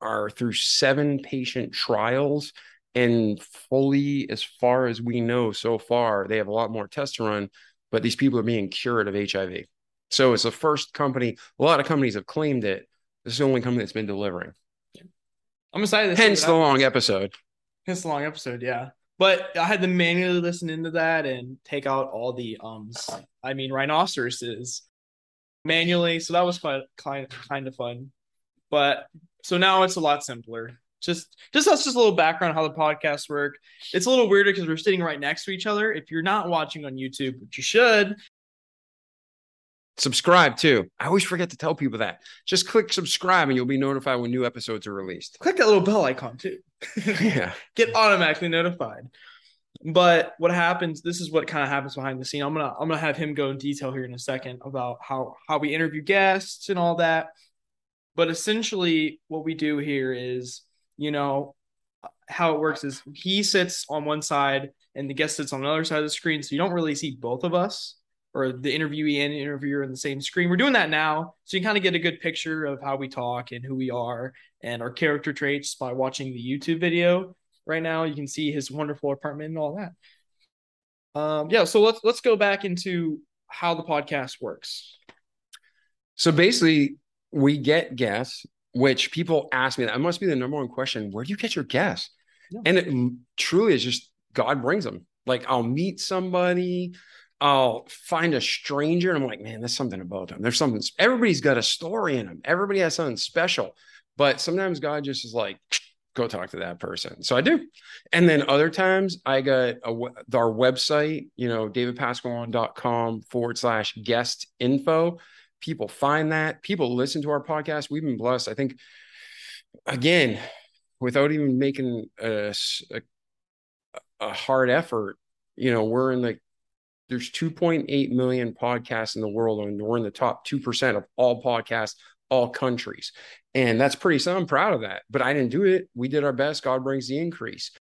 S2: are through seven patient trials. And fully, as far as we know so far, they have a lot more tests to run, but these people are being cured of HIV. So it's the first company. A lot of companies have claimed it. This is the only company that's been delivering.
S3: I'm excited.
S2: Hence the long episode.
S3: It's a long episode, yeah. But I had to manually listen into that and take out all the ums. I mean, rhinoceroses manually. So that was quite kind kind of fun. But so now it's a lot simpler. Just just that's just a little background on how the podcasts work. It's a little weirder because we're sitting right next to each other. If you're not watching on YouTube, which you should,
S2: subscribe too. I always forget to tell people that. Just click subscribe and you'll be notified when new episodes are released.
S3: click that little bell icon too.
S2: Yeah.
S3: get automatically notified. But what happens? This is what kind of happens behind the scene. I'm gonna I'm gonna have him go in detail here in a second about how how we interview guests and all that. But essentially, what we do here is, you know, how it works is he sits on one side and the guest sits on the other side of the screen, so you don't really see both of us or the interviewee and interviewer in the same screen. We're doing that now, so you kind of get a good picture of how we talk and who we are and our character traits by watching the YouTube video. Right now you can see his wonderful apartment and all that. Um yeah so let's let's go back into how the podcast works.
S2: So basically, we get guests, which people ask me that must be the number one question. Where do you get your guests?
S3: Yeah.
S2: And it truly is just God brings them. Like I'll meet somebody, I'll find a stranger, and I'm like, man, there's something about them. There's something. Everybody's got a story in them. Everybody has something special. But sometimes God just is like, go talk to that person. So I do. And then other times I got a, our website, you know, davidpasqualone.com forward slash guest info. People find that. People listen to our podcast. We've been blessed. I think, again, without even making a hard effort, you know, we're in the, there's 2.8 million podcasts in the world, and we're in the top 2% of all podcasts, all countries. And that's pretty, so I'm proud of that. But I didn't do it. We did our best. God brings the increase.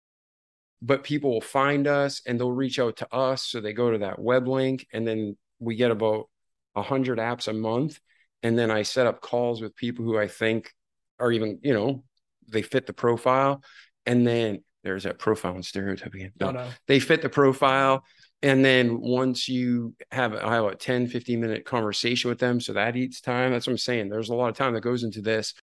S2: But people will find us and they'll reach out to us. So they go to that web link, and then we get about 100 apps a month. And then I set up calls with people who I think are even, you know, they fit the profile. And then there's that profile and stereotype again. No,
S3: oh no
S2: they fit the profile. And then once you have, I have a 10, 15 minute conversation with them. So that eats time. That's what I'm saying. There's a lot of time that goes into this.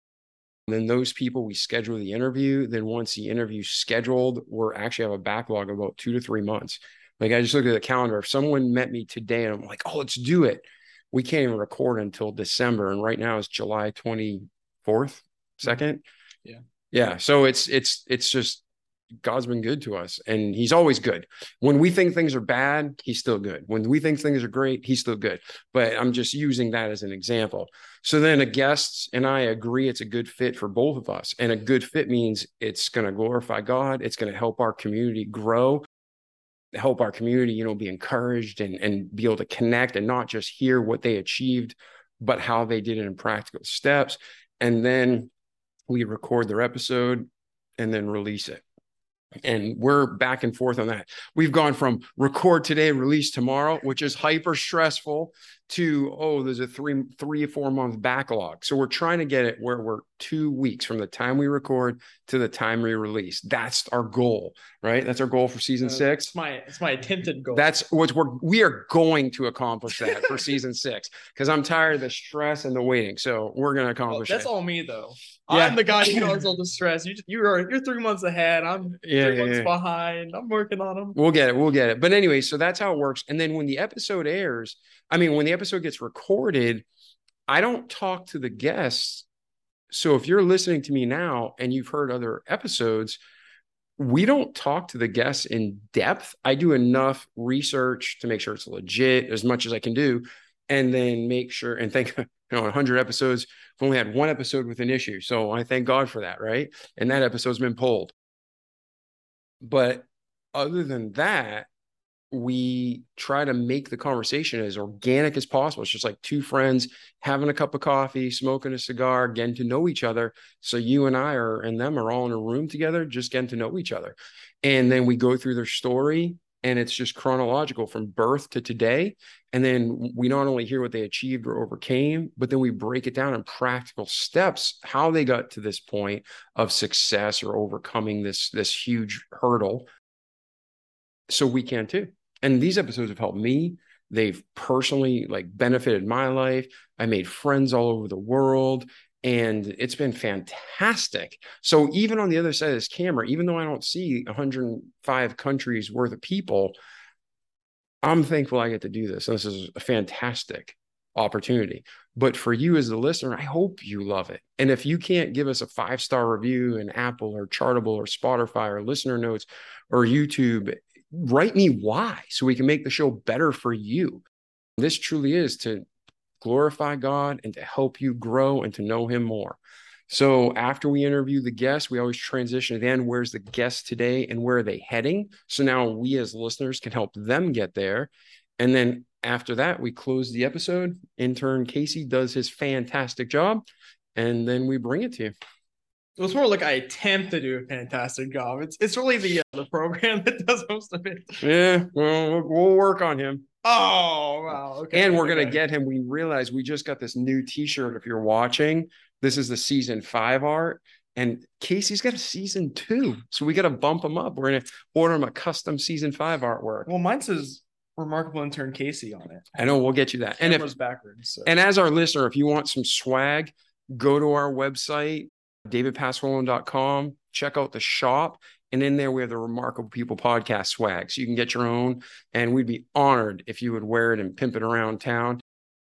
S2: And then those people, we schedule the interview. Then once the interview's scheduled, we're actually have a backlog of about two to three months. Like I just look at the calendar. If someone met me today and I'm like, oh, let's do it. We can't even record until December. And right now it's July 24th, mm-hmm. second.
S3: Yeah.
S2: Yeah. So it's, it's, it's just God's been good to us and he's always good. When we think things are bad, he's still good. When we think things are great, he's still good. But I'm just using that as an example. So then a guest and I agree it's a good fit for both of us. And a good fit means it's going to glorify God, it's going to help our community grow help our community you know be encouraged and and be able to connect and not just hear what they achieved but how they did it in practical steps and then we record their episode and then release it and we're back and forth on that. We've gone from record today, release tomorrow, which is hyper stressful, to oh, there's a three, three or four month backlog. So we're trying to get it where we're two weeks from the time we record to the time we release. That's our goal, right? That's our goal for season uh, six.
S3: It's my it's my attempted goal.
S2: That's what we're we are going to accomplish that for season six because I'm tired of the stress and the waiting. So we're gonna accomplish.
S3: that's
S2: it.
S3: all me though. Yeah. I'm the guy who causes all the stress. You you are you're three months ahead. I'm yeah, three yeah, months yeah. behind. I'm working on them.
S2: We'll get it. We'll get it. But anyway, so that's how it works. And then when the episode airs, I mean, when the episode gets recorded, I don't talk to the guests. So if you're listening to me now and you've heard other episodes, we don't talk to the guests in depth. I do enough research to make sure it's legit as much as I can do, and then make sure and think, you know, 100 episodes, we've only had one episode with an issue. So I thank God for that, right? And that episode's been pulled. But other than that, we try to make the conversation as organic as possible. It's just like two friends having a cup of coffee, smoking a cigar, getting to know each other. So you and I are and them are all in a room together, just getting to know each other. And then we go through their story and it's just chronological from birth to today. And then we not only hear what they achieved or overcame, but then we break it down in practical steps, how they got to this point of success or overcoming this, this huge hurdle so we can too. And these episodes have helped me. They've personally like benefited my life. I made friends all over the world and it's been fantastic. So even on the other side of this camera, even though I don't see 105 countries worth of people, I'm thankful I get to do this. And this is a fantastic opportunity. But for you as the listener, I hope you love it. And if you can't give us a five star review in Apple or Chartable or Spotify or listener notes or YouTube, write me why so we can make the show better for you. This truly is to glorify God and to help you grow and to know Him more. So after we interview the guest, we always transition then where's the guest today and where are they heading? So now we as listeners can help them get there. And then after that, we close the episode. Intern Casey does his fantastic job, and then we bring it to you.
S3: It was more like I attempt to do a fantastic job. It's it's really the uh, the program that does most of it.
S2: Yeah, well, we'll work on him.
S3: Oh wow!
S2: Okay, and we're okay. gonna get him. We realize we just got this new T-shirt. If you're watching, this is the season five art, and Casey's got a season two, so we got to bump him up. We're gonna order him a custom season five artwork.
S3: Well, mine says remarkable intern Casey on it.
S2: I know we'll get you that.
S3: and if backwards. So.
S2: And as our listener, if you want some swag, go to our website davidpasqualone.com. Check out the shop. And in there, we have the Remarkable People podcast swag. So you can get your own. And we'd be honored if you would wear it and pimp it around town.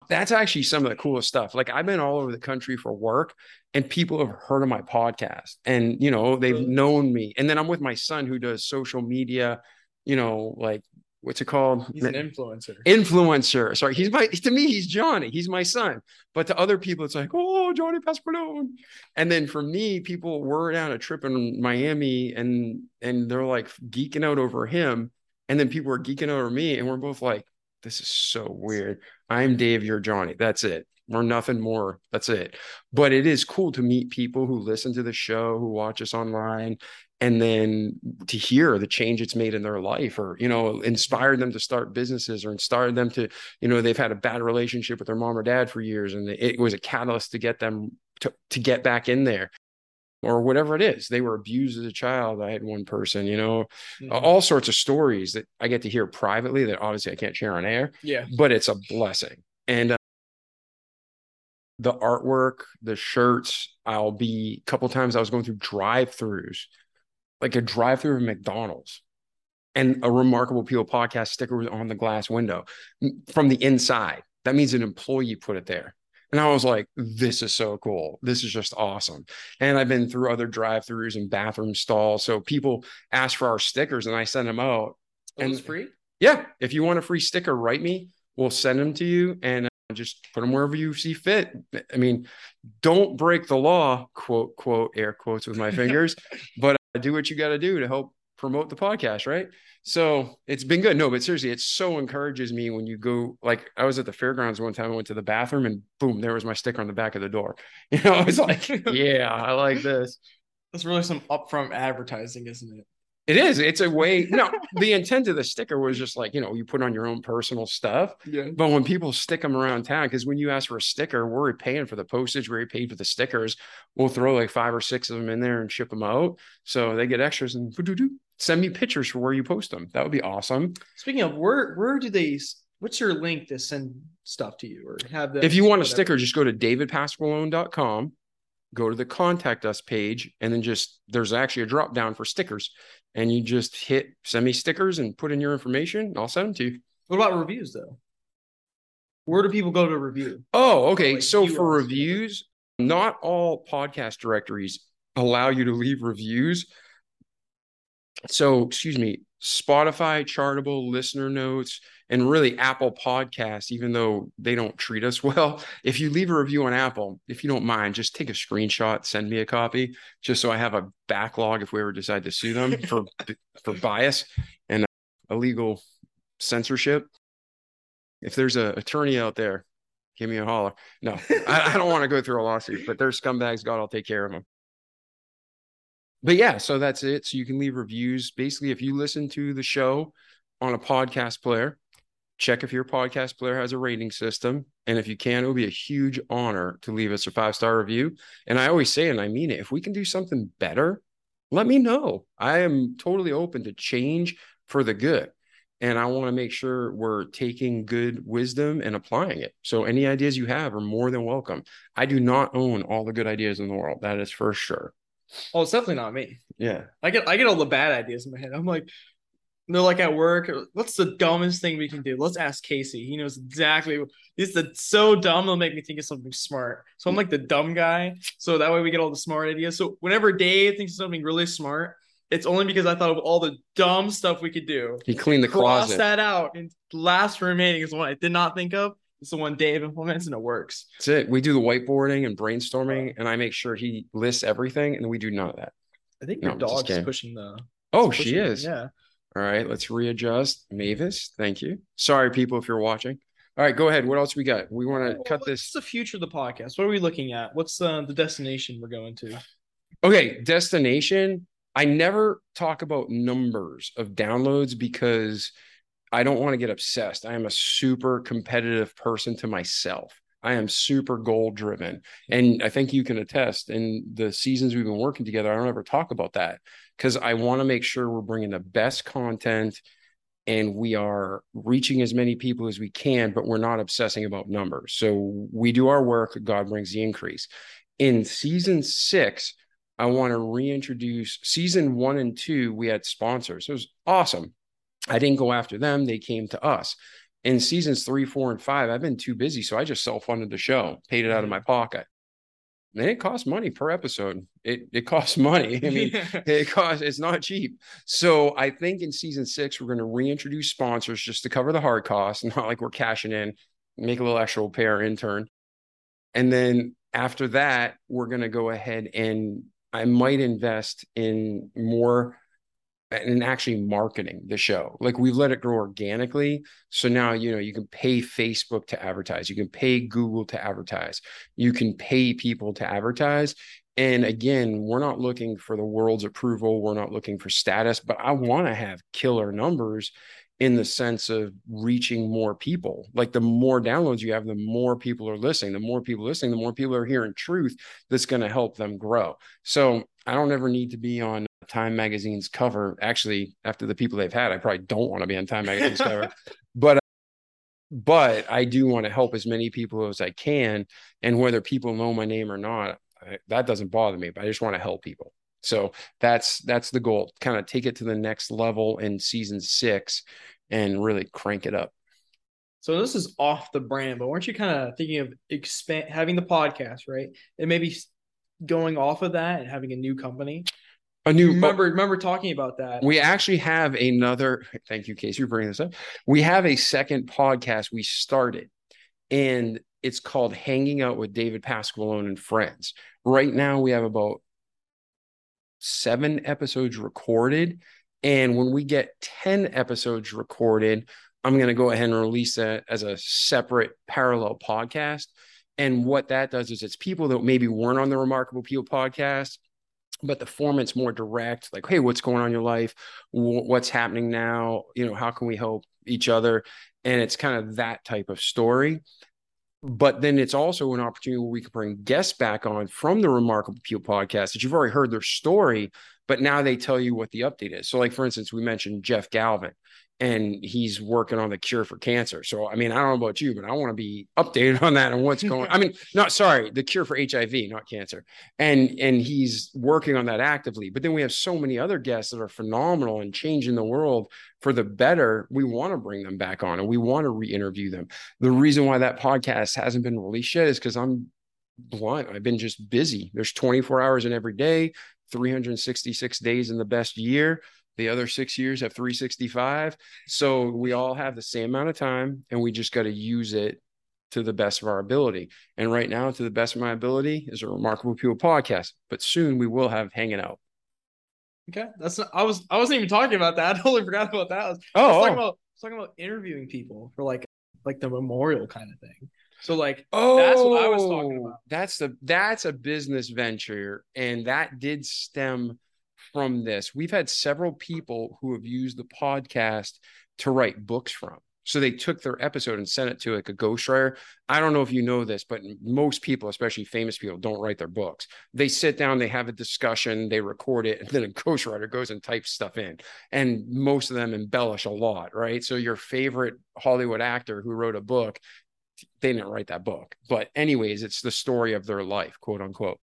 S2: That's actually some of the coolest stuff. Like I've been all over the country for work and people have heard of my podcast and, you know, they've known me. And then I'm with my son who does social media, you know, like what's it called?
S3: He's an influencer.
S2: Influencer. Sorry, he's my to me, he's Johnny. He's my son. But to other people, it's like, oh, Johnny Pasqualone. And then for me, people were down a trip in Miami and and they're like geeking out over him. And then people were geeking over me, and we're both like, this is so weird. I'm Dave, you're Johnny. That's it. We're nothing more. That's it. But it is cool to meet people who listen to the show, who watch us online, and then to hear the change it's made in their life or you know inspired them to start businesses or inspired them to you know they've had a bad relationship with their mom or dad for years and it was a catalyst to get them to, to get back in there or whatever it is. They were abused as a child. I had one person you know mm-hmm. all sorts of stories that i get to hear privately that obviously i can't share on air
S3: yeah.
S2: but it's a blessing. And uh, the artwork the shirts i'll be a couple times i was going through drive-throughs like a drive through of McDonald's and a remarkable people podcast sticker was on the glass window from the inside. That means an employee put it there. And I was like, this is so cool. This is just awesome. And I've been through other drive throughs and bathroom stalls. So people ask for our stickers and I send them out.
S3: And it's free.
S2: Yeah. If you want a free sticker, write me. We'll send them to you and uh, just put them wherever you see fit. I mean, don't break the law, quote, quote, air quotes with my fingers, but do what you got to do to help promote the podcast, right? So it's been good. No, but seriously, it so encourages me when you go. Like I was at the fairgrounds one time. I went to the bathroom and boom, there was my sticker on the back of the door. You know, I was like, yeah, I like this.
S3: That's really some upfront advertising, isn't it?
S2: It is. It's a way. No, the intent of the sticker was just like you know you put on your own personal stuff.
S3: Yeah.
S2: But when people stick them around town, because when you ask for a sticker, we're paying for the postage, we're paid for the stickers. We'll throw like five or six of them in there and ship them out. So they get extras and send me pictures for where you post them. That would be awesome.
S3: Speaking of, where where do they? What's your link to send stuff to you or have them?
S2: If you want a
S3: whatever?
S2: sticker, just go to davidpasqualone.com, go to the contact us page, and then just there's actually a drop down for stickers. And you just hit send me stickers and put in your information. I'll send them to you.
S3: What about reviews though? Where do people go to review?
S2: Oh, okay.
S3: like
S2: so for reviews, not all podcast directories allow you to leave reviews. So, excuse me, Spotify, Chartable, Listener Notes, and really Apple Podcasts, even though they don't treat us well, if you leave a review on Apple, if you don't mind, just take a screenshot, send me a copy, just so I have a backlog if we ever decide to sue them for for bias and illegal censorship. If there's an attorney out there, give me a holler. No, I, I don't want to go through a lawsuit, but they're scumbags. God, I'll take care of them. But yeah, so that's it. So you can leave reviews. Basically, if you listen to the show on a podcast player, check if your podcast player has a rating system. And if you can, it will be a huge honor to leave us a five star review. And I always say, and I mean it, if we can do something better, let me know. I am totally open to change for the good. And I want to make sure we're taking good wisdom and applying it. So any ideas you have are more than welcome. I do not own all the good ideas in the world. That is for sure.
S3: Oh, it's definitely not me.
S2: Yeah.
S3: I get I get all the bad ideas in my head. I'm like, they're like at work. What's the dumbest thing we can do? Let's ask Casey. He knows exactly. It's the so dumb. It'll make me think of something smart. So I'm like the dumb guy. So that way we get all the smart ideas. So whenever Dave thinks of something really smart, it's only because I thought of all the dumb stuff we could do.
S2: He cleaned the
S3: Cross
S2: closet.
S3: that out, and last remaining is the one I did not think of. It's the one Dave implements, and it works.
S2: That's it. We do the whiteboarding and brainstorming, and I make sure he lists everything, and we do none of that.
S3: I think
S2: No,
S3: your
S2: just
S3: dog's
S2: kidding.
S3: pushing the.
S2: Oh,
S3: pushing
S2: she
S3: it.
S2: is.
S3: Yeah.
S2: All right, let's readjust. Mavis, thank you. Sorry, people, if you're watching. All right, go ahead. What else we got? We want to cut this.
S3: What's the future of the podcast? What are we looking at? What's uh, the destination we're going to?
S2: Okay, destination. I never talk about numbers of downloads because I don't want to get obsessed. I am a super competitive person to myself. I am super goal driven. And I think you can attest in the seasons we've been working together, I don't ever talk about that because I want to make sure we're bringing the best content and we are reaching as many people as we can, but we're not obsessing about numbers. So we do our work, God brings the increase. In season six, I want to reintroduce season one and two. We had sponsors. It was awesome. I didn't go after them, they came to us. In seasons three, four, and five, I've been too busy. So I just self funded the show, paid it out of mm-hmm. my pocket. And it costs money per episode. It it costs money. I mean, it costs it's not cheap so i think in season six we're going to reintroduce sponsors just to cover the hard costs not like we're cashing in make a little extra pay our intern and then after that we're going to go ahead and i might invest in more in actually marketing the show like we've let it grow organically so now you know you can pay facebook to advertise you can pay google to advertise you can pay people to advertise and again, we're not looking for the world's approval. We're not looking for status, but I want to have killer numbers in the sense of reaching more people. Like the more downloads you have, the more people are listening. The more people listening, the more people are hearing truth that's going to help them grow. So I don't ever need to be on Time Magazine's cover. Actually, after the people they've had, I probably don't want to be on Time Magazine's cover. But but I do want to help as many people as I can. And whether people know my name or not, I, that doesn't bother me. But I just want to help people. So that's that's the goal. Kind of take it to the next level in season six and really crank it up.
S3: So this is off the brand, but weren't you kind of thinking of expand having the podcast, right? And maybe going off of that and having a new company.
S2: A new oh,
S3: remember remember talking about that.
S2: We actually have another. Thank you, Casey, for bringing this up. We have a second podcast we started, and it's called Hanging Out with David Pasqualone and Friends. Right now, we have about seven episodes recorded. And when we get 10 episodes recorded, I'm going to go ahead and release that as a separate parallel podcast. And what that does is it's people that maybe weren't on the Remarkable People podcast but the format's more direct like hey what's going on in your life? What's happening now? You know how can we help each other? And it's kind of that type of story. But then it's also an opportunity where we can bring guests back on from the remarkable people podcast that you've already heard their story but now they tell you what the update is. So like for instance we mentioned jeff galvin and he's working on the cure for cancer. So, I mean, I don't know about you, but I want to be updated on that and what's going. I mean, not sorry, the cure for HIV, not cancer, and and he's working on that actively. But then we have so many other guests that are phenomenal and changing the world for the better. We want to bring them back on and we want to re-interview them. The reason why that podcast hasn't been released yet is because I'm blunt. I've been just busy. There's 24 hours in every day, 366 days in the best year. The other six years have 365. So we all have the same amount of time and we just got to use it to the best of our ability. And right now, to the best of my ability, is a Remarkable People podcast. But soon we will have Hanging Out.
S3: Okay. That's not, I was I wasn't even talking about that. I totally forgot about that. I was,
S2: oh,
S3: I was talking
S2: oh.
S3: about I was talking about interviewing people for like like the memorial kind of thing. So like
S2: Oh,
S3: That's what I was talking oh, about.
S2: That's the that's a business venture, and that did stem from this. We've had several people who have used the podcast to write books from. So they took their episode and sent it to like a ghostwriter. I don't know if you know this, but most people, especially famous people, don't write their books. They sit down, they have a discussion, they record it, and then a ghostwriter goes and types stuff in. And most of them embellish a lot, right? So your favorite Hollywood actor who wrote a book, they didn't write that book. But anyways, it's the story of their life, quote unquote.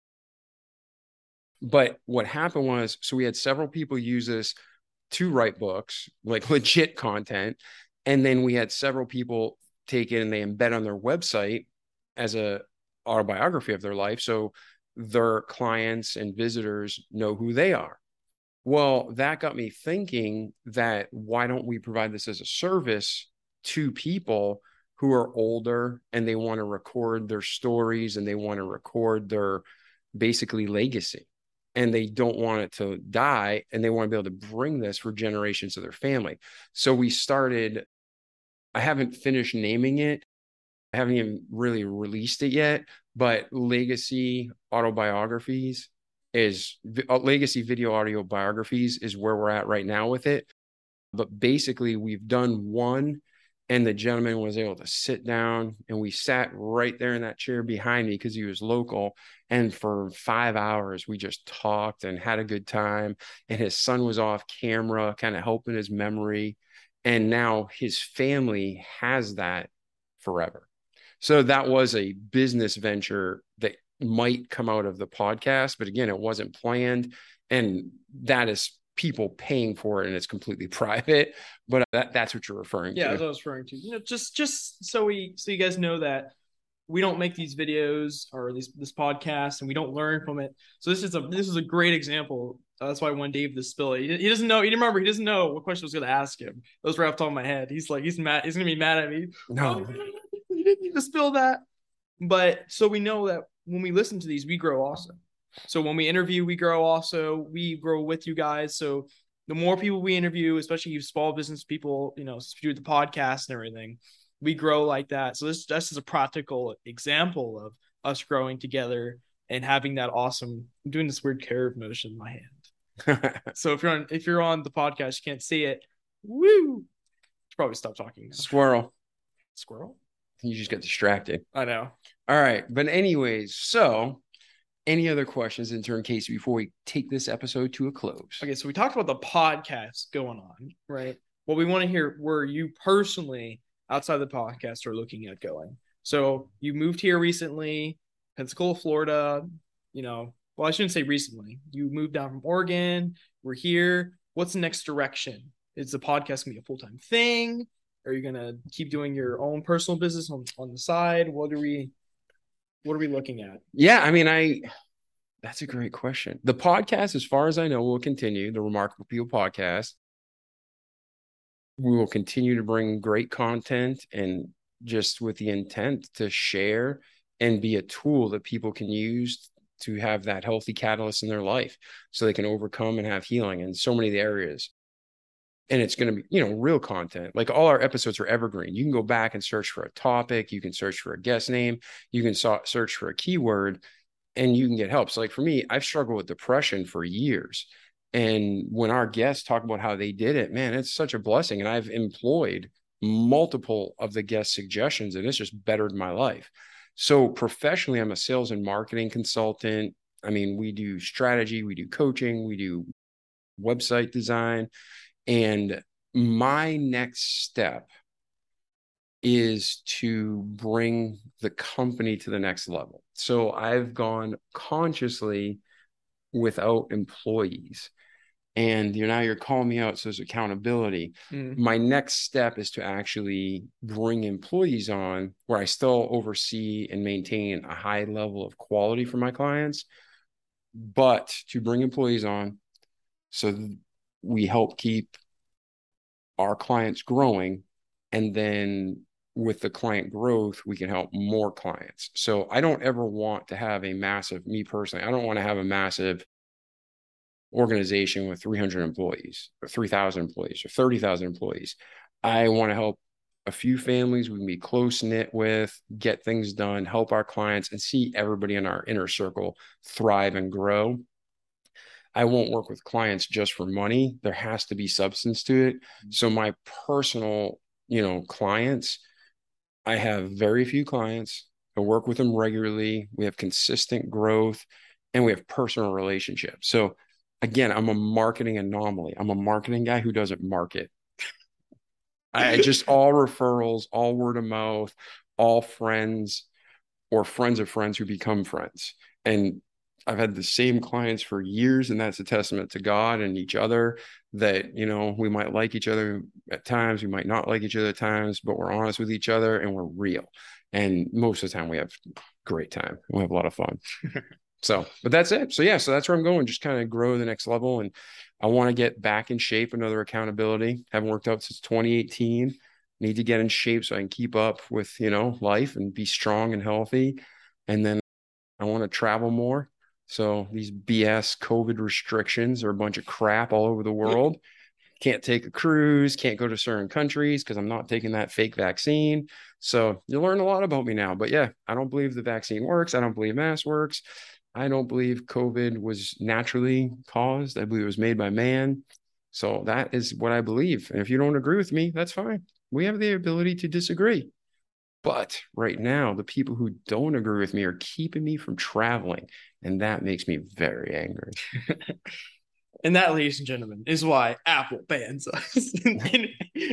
S2: But what happened was, so we had several people use this to write books, like legit content. And then we had several people take it and they embed on their website as a autobiography of their life. So their clients and visitors know who they are. Well, that got me thinking that why don't we provide this as a service to people who are older and they want to record their stories and they want to record their basically legacy and they don't want it to die and they want to be able to bring this for generations of their family. So we started, I haven't finished naming it. I haven't even really released it yet, but Legacy Autobiographies is uh, Legacy Video Audio Biographies is where we're at right now with it. But basically, we've done one and the gentleman was able to sit down and we sat right there in that chair behind me because he was local and for five hours we just talked and had a good time and his son was off camera kind of helping his memory and now his family has that forever. So that was a business venture that might come out of the podcast but again it wasn't planned and that is people paying for it and it's completely private but uh, that, that's what you're referring
S3: yeah,
S2: to
S3: that's what I was referring to. You know, just just so we so you guys know that we don't make these videos or these this podcast and we don't learn from it. So this is a this is a great example. That's why wanted Dave to spill it. He, he doesn't know. He didn't remember. He doesn't know what question I was going to ask him. That was right off the top of my head. He's like, he's mad. He's going to be mad at me.
S2: no oh,
S3: you didn't need to spill that. But so we know that when we listen to these, we grow also. So when we interview, we grow also. We grow with you guys. So the more people we interview, especially you small business people, you know, through the podcast and everything, we grow like that. So this this is a practical example of us growing together and having that awesome. I'm doing this weird curve motion in my hand. So if you're on if you're on the podcast, you can't see it. Woo! Probably stop talking now.
S2: squirrel
S3: Squirrel.
S2: you just get distracted
S3: I know.
S2: all right but anyways so any other questions Intern Casey before we take this episode to a close
S3: Okay, so we talked about the podcast going on, right? What we want to hear where you personally, outside the podcast, are looking at going. So you moved here recently, Pensacola, Florida. You know, well, I shouldn't say recently. You moved down from Oregon. We're here. What's the next direction? Is the podcast gonna be a full time thing? Are you gonna keep doing your own personal business on, on the side? What are we what are we looking at?
S2: Yeah, I mean, I that's a great question. The podcast, as far as I know, will continue the Remarkable People podcast. We will continue to bring great content and just with the intent to share and be a tool that people can use to have that healthy catalyst in their life so they can overcome and have healing in so many areas and it's going to be you know real content like all our episodes are evergreen. You can go back and search for a topic you can search for a guest name you can so- search for a keyword and you can get help. So like for me i've struggled with depression for years and when our guests talk about how they did it man it's such a blessing and i've employed multiple of the guest suggestions and it's just bettered my life. So professionally i'm a sales and marketing consultant. I mean we do strategy we do coaching we do website design and my next step is to bring the company to the next level. So I've gone consciously without employees. And you now you're calling me out. So there's accountability.
S3: Mm.
S2: My next step is to actually bring employees on where I still oversee and maintain a high level of quality for my clients, but to bring employees on so we help keep our clients growing and then with the client growth we can help more clients. So i don't ever want to have a massive me personally i don't want to have a massive organization with 300 employees or 3000 employees or 30000 employees. I want to help a few families we can be close knit with get things done help our clients and see everybody in our inner circle thrive and grow I won't work with clients just for money. There has to be substance to it.
S3: Mm-hmm.
S2: So my personal, you know, clients, I have very few clients. I work with them regularly. We have consistent growth and we have personal relationships. So again, I'm a marketing anomaly. I'm a marketing guy who doesn't market. I just all referrals, all word of mouth, all friends or friends of friends who become friends. And I've had the same clients for years, and that's a testament to God and each other that, you know, we might like each other at times, we might not like each other at times, but we're honest with each other and we're real. And most of the time we have great time. We have a lot of fun. so, but that's it. So yeah, so that's where I'm going, just kind of grow the next level. And I want to get back in shape, another accountability. Haven't worked out since 2018. Need to get in shape so I can keep up with, you know, life and be strong and healthy. And then I want to travel more so these BS COVID restrictions are a bunch of crap all over the world. Can't take a cruise, can't go to certain countries because I'm not taking that fake vaccine. So you learn a lot about me now. But yeah, I don't believe the vaccine works. I don't believe mask works. I don't believe COVID was naturally caused. I believe it was made by man. So that is what I believe. And if you don't agree with me, that's fine. We have the ability to disagree. But right now, the people who don't agree with me are keeping me from traveling. And that makes me very angry.
S3: And that, ladies and gentlemen, is why Apple bans us. in,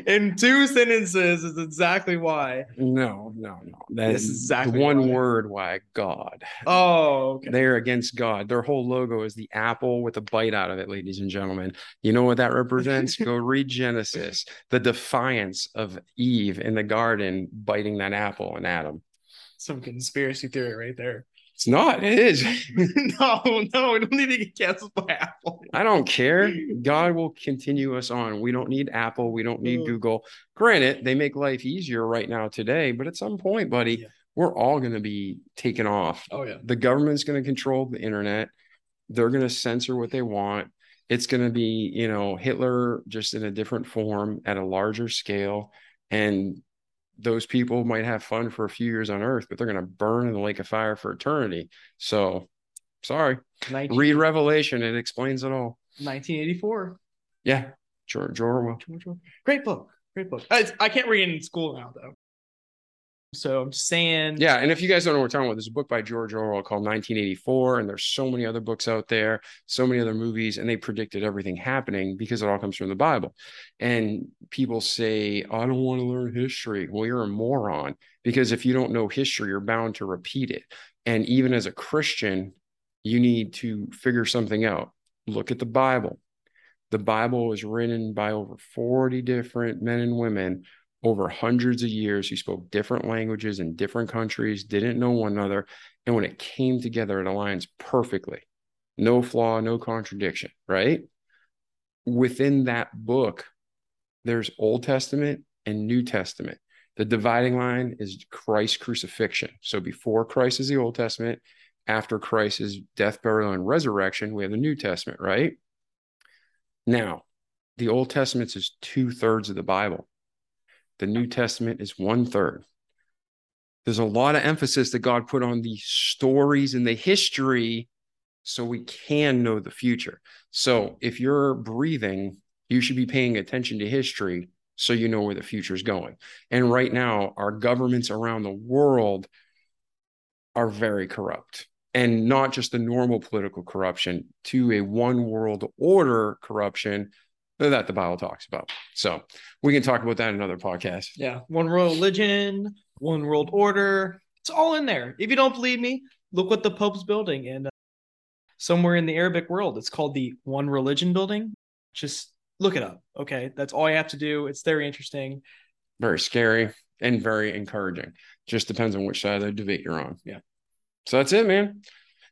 S3: in, two sentences is exactly why.
S2: No, no, no. That
S3: This
S2: is
S3: is exactly
S2: one
S3: why.
S2: word why God.
S3: Oh, okay.
S2: They're against God. Their whole logo is the apple with a bite out of it, ladies and gentlemen. You know what that represents? Go read Genesis, the defiance of Eve in the garden biting that apple and Adam.
S3: Some conspiracy theory right there.
S2: It's not, it is.
S3: no, no, we don't need to get canceled by Apple.
S2: I don't care. God will continue us on. We don't need Apple. We don't need
S3: Ugh.
S2: Google. Granted, they make life easier right now today, but at some point, buddy,
S3: Yeah.
S2: we're all going to be taken off.
S3: Oh yeah.
S2: The government's going to control the internet. They're going to censor what they want. It's going to be, you know, Hitler just in a different form at a larger scale. And those people might have fun for a few years on earth, but they're going to burn in the lake of fire for eternity. So sorry.
S3: 19,
S2: Read Revelation. It explains it all.
S3: 1984.
S2: Yeah. George Orwell.
S3: George Orwell. Great book. Great book. I, I can't read it in school now though. So I'm just saying.
S2: Yeah, and if you guys don't know what we're talking about, there's a book by George Orwell called 1984, and there's so many other books out there, so many other movies, and they predicted everything happening because it all comes from the Bible. And people say, I don't want to learn history. Well, you're a moron because if you don't know history, you're bound to repeat it. And even as a Christian, you need to figure something out. Look at the Bible. The Bible was written by over 40 different men and women over hundreds of years who spoke different languages in different countries, didn't know one another. And when it came together, it aligns perfectly. No flaw, no contradiction, right? Within that book, there's Old Testament and New Testament. The dividing line is Christ's crucifixion. So before Christ is the Old Testament, after Christ's death, burial, and resurrection, we have the New Testament, right? Now, the Old Testament is two thirds of the Bible. The New Testament is one third. There's a lot of emphasis that God put on the stories and the history so we can know the future. So if you're breathing, you should be paying attention to history so you know where the future is going. And right now, our governments around the world are very corrupt and not just the normal political corruption to a one world order corruption that the Bible talks about. So we can talk about that in another podcast.
S3: Yeah. One world religion, one world order. It's all in there. If you don't believe me, look what the Pope's building and uh, somewhere in the Arabic world. It's called the One Religion Building. Just look it up. Okay. That's all you have to do. It's very interesting.
S2: Very scary and very encouraging. Just depends on which side of the debate you're on.
S3: Yeah.
S2: So that's it, man.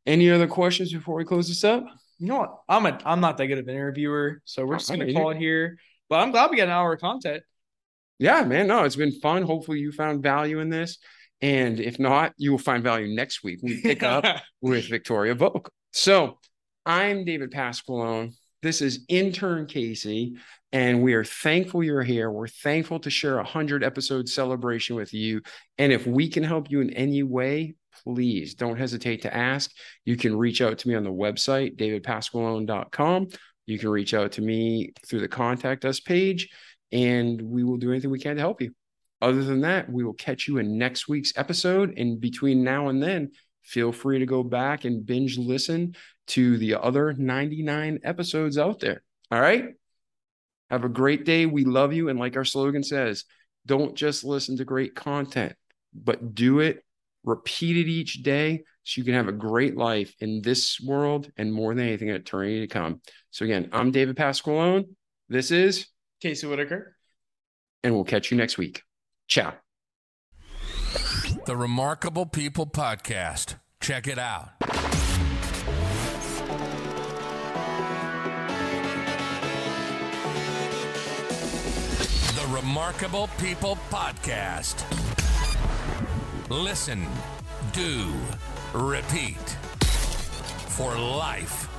S2: Any other questions before we close this up?
S3: You know what? I'm a I'm not that good of an interviewer, so we're just gonna call it here. But I'm glad we got an hour of content.
S2: Yeah, man. No, it's been fun. Hopefully you found value in this. And if not, you will find value next week. when We pick up with Victoria Volk. So I'm David Pasqualone. This is intern Casey, and we are thankful you're here. We're thankful to share a hundred episode celebration with you. And if we can help you in any way, please don't hesitate to ask. You can reach out to me on the website, davidpasqualone.com. You can reach out to me through the contact us page, and we will do anything we can to help you. Other than that, we will catch you in next week's episode. And between now and then, feel free to go back and binge listen to the other 99 episodes out there. All right. Have a great day. We love you. And like our slogan says, don't just listen to great content, but do it, repeat it each day so you can have a great life in this world and more than anything, an eternity to come. So, again, I'm David Pasqualone. This is,
S3: Casey Whitaker.
S2: and we'll catch you next week. Ciao.
S1: The Remarkable People Podcast. Check it out. The Remarkable People Podcast. Listen, do, repeat. For life.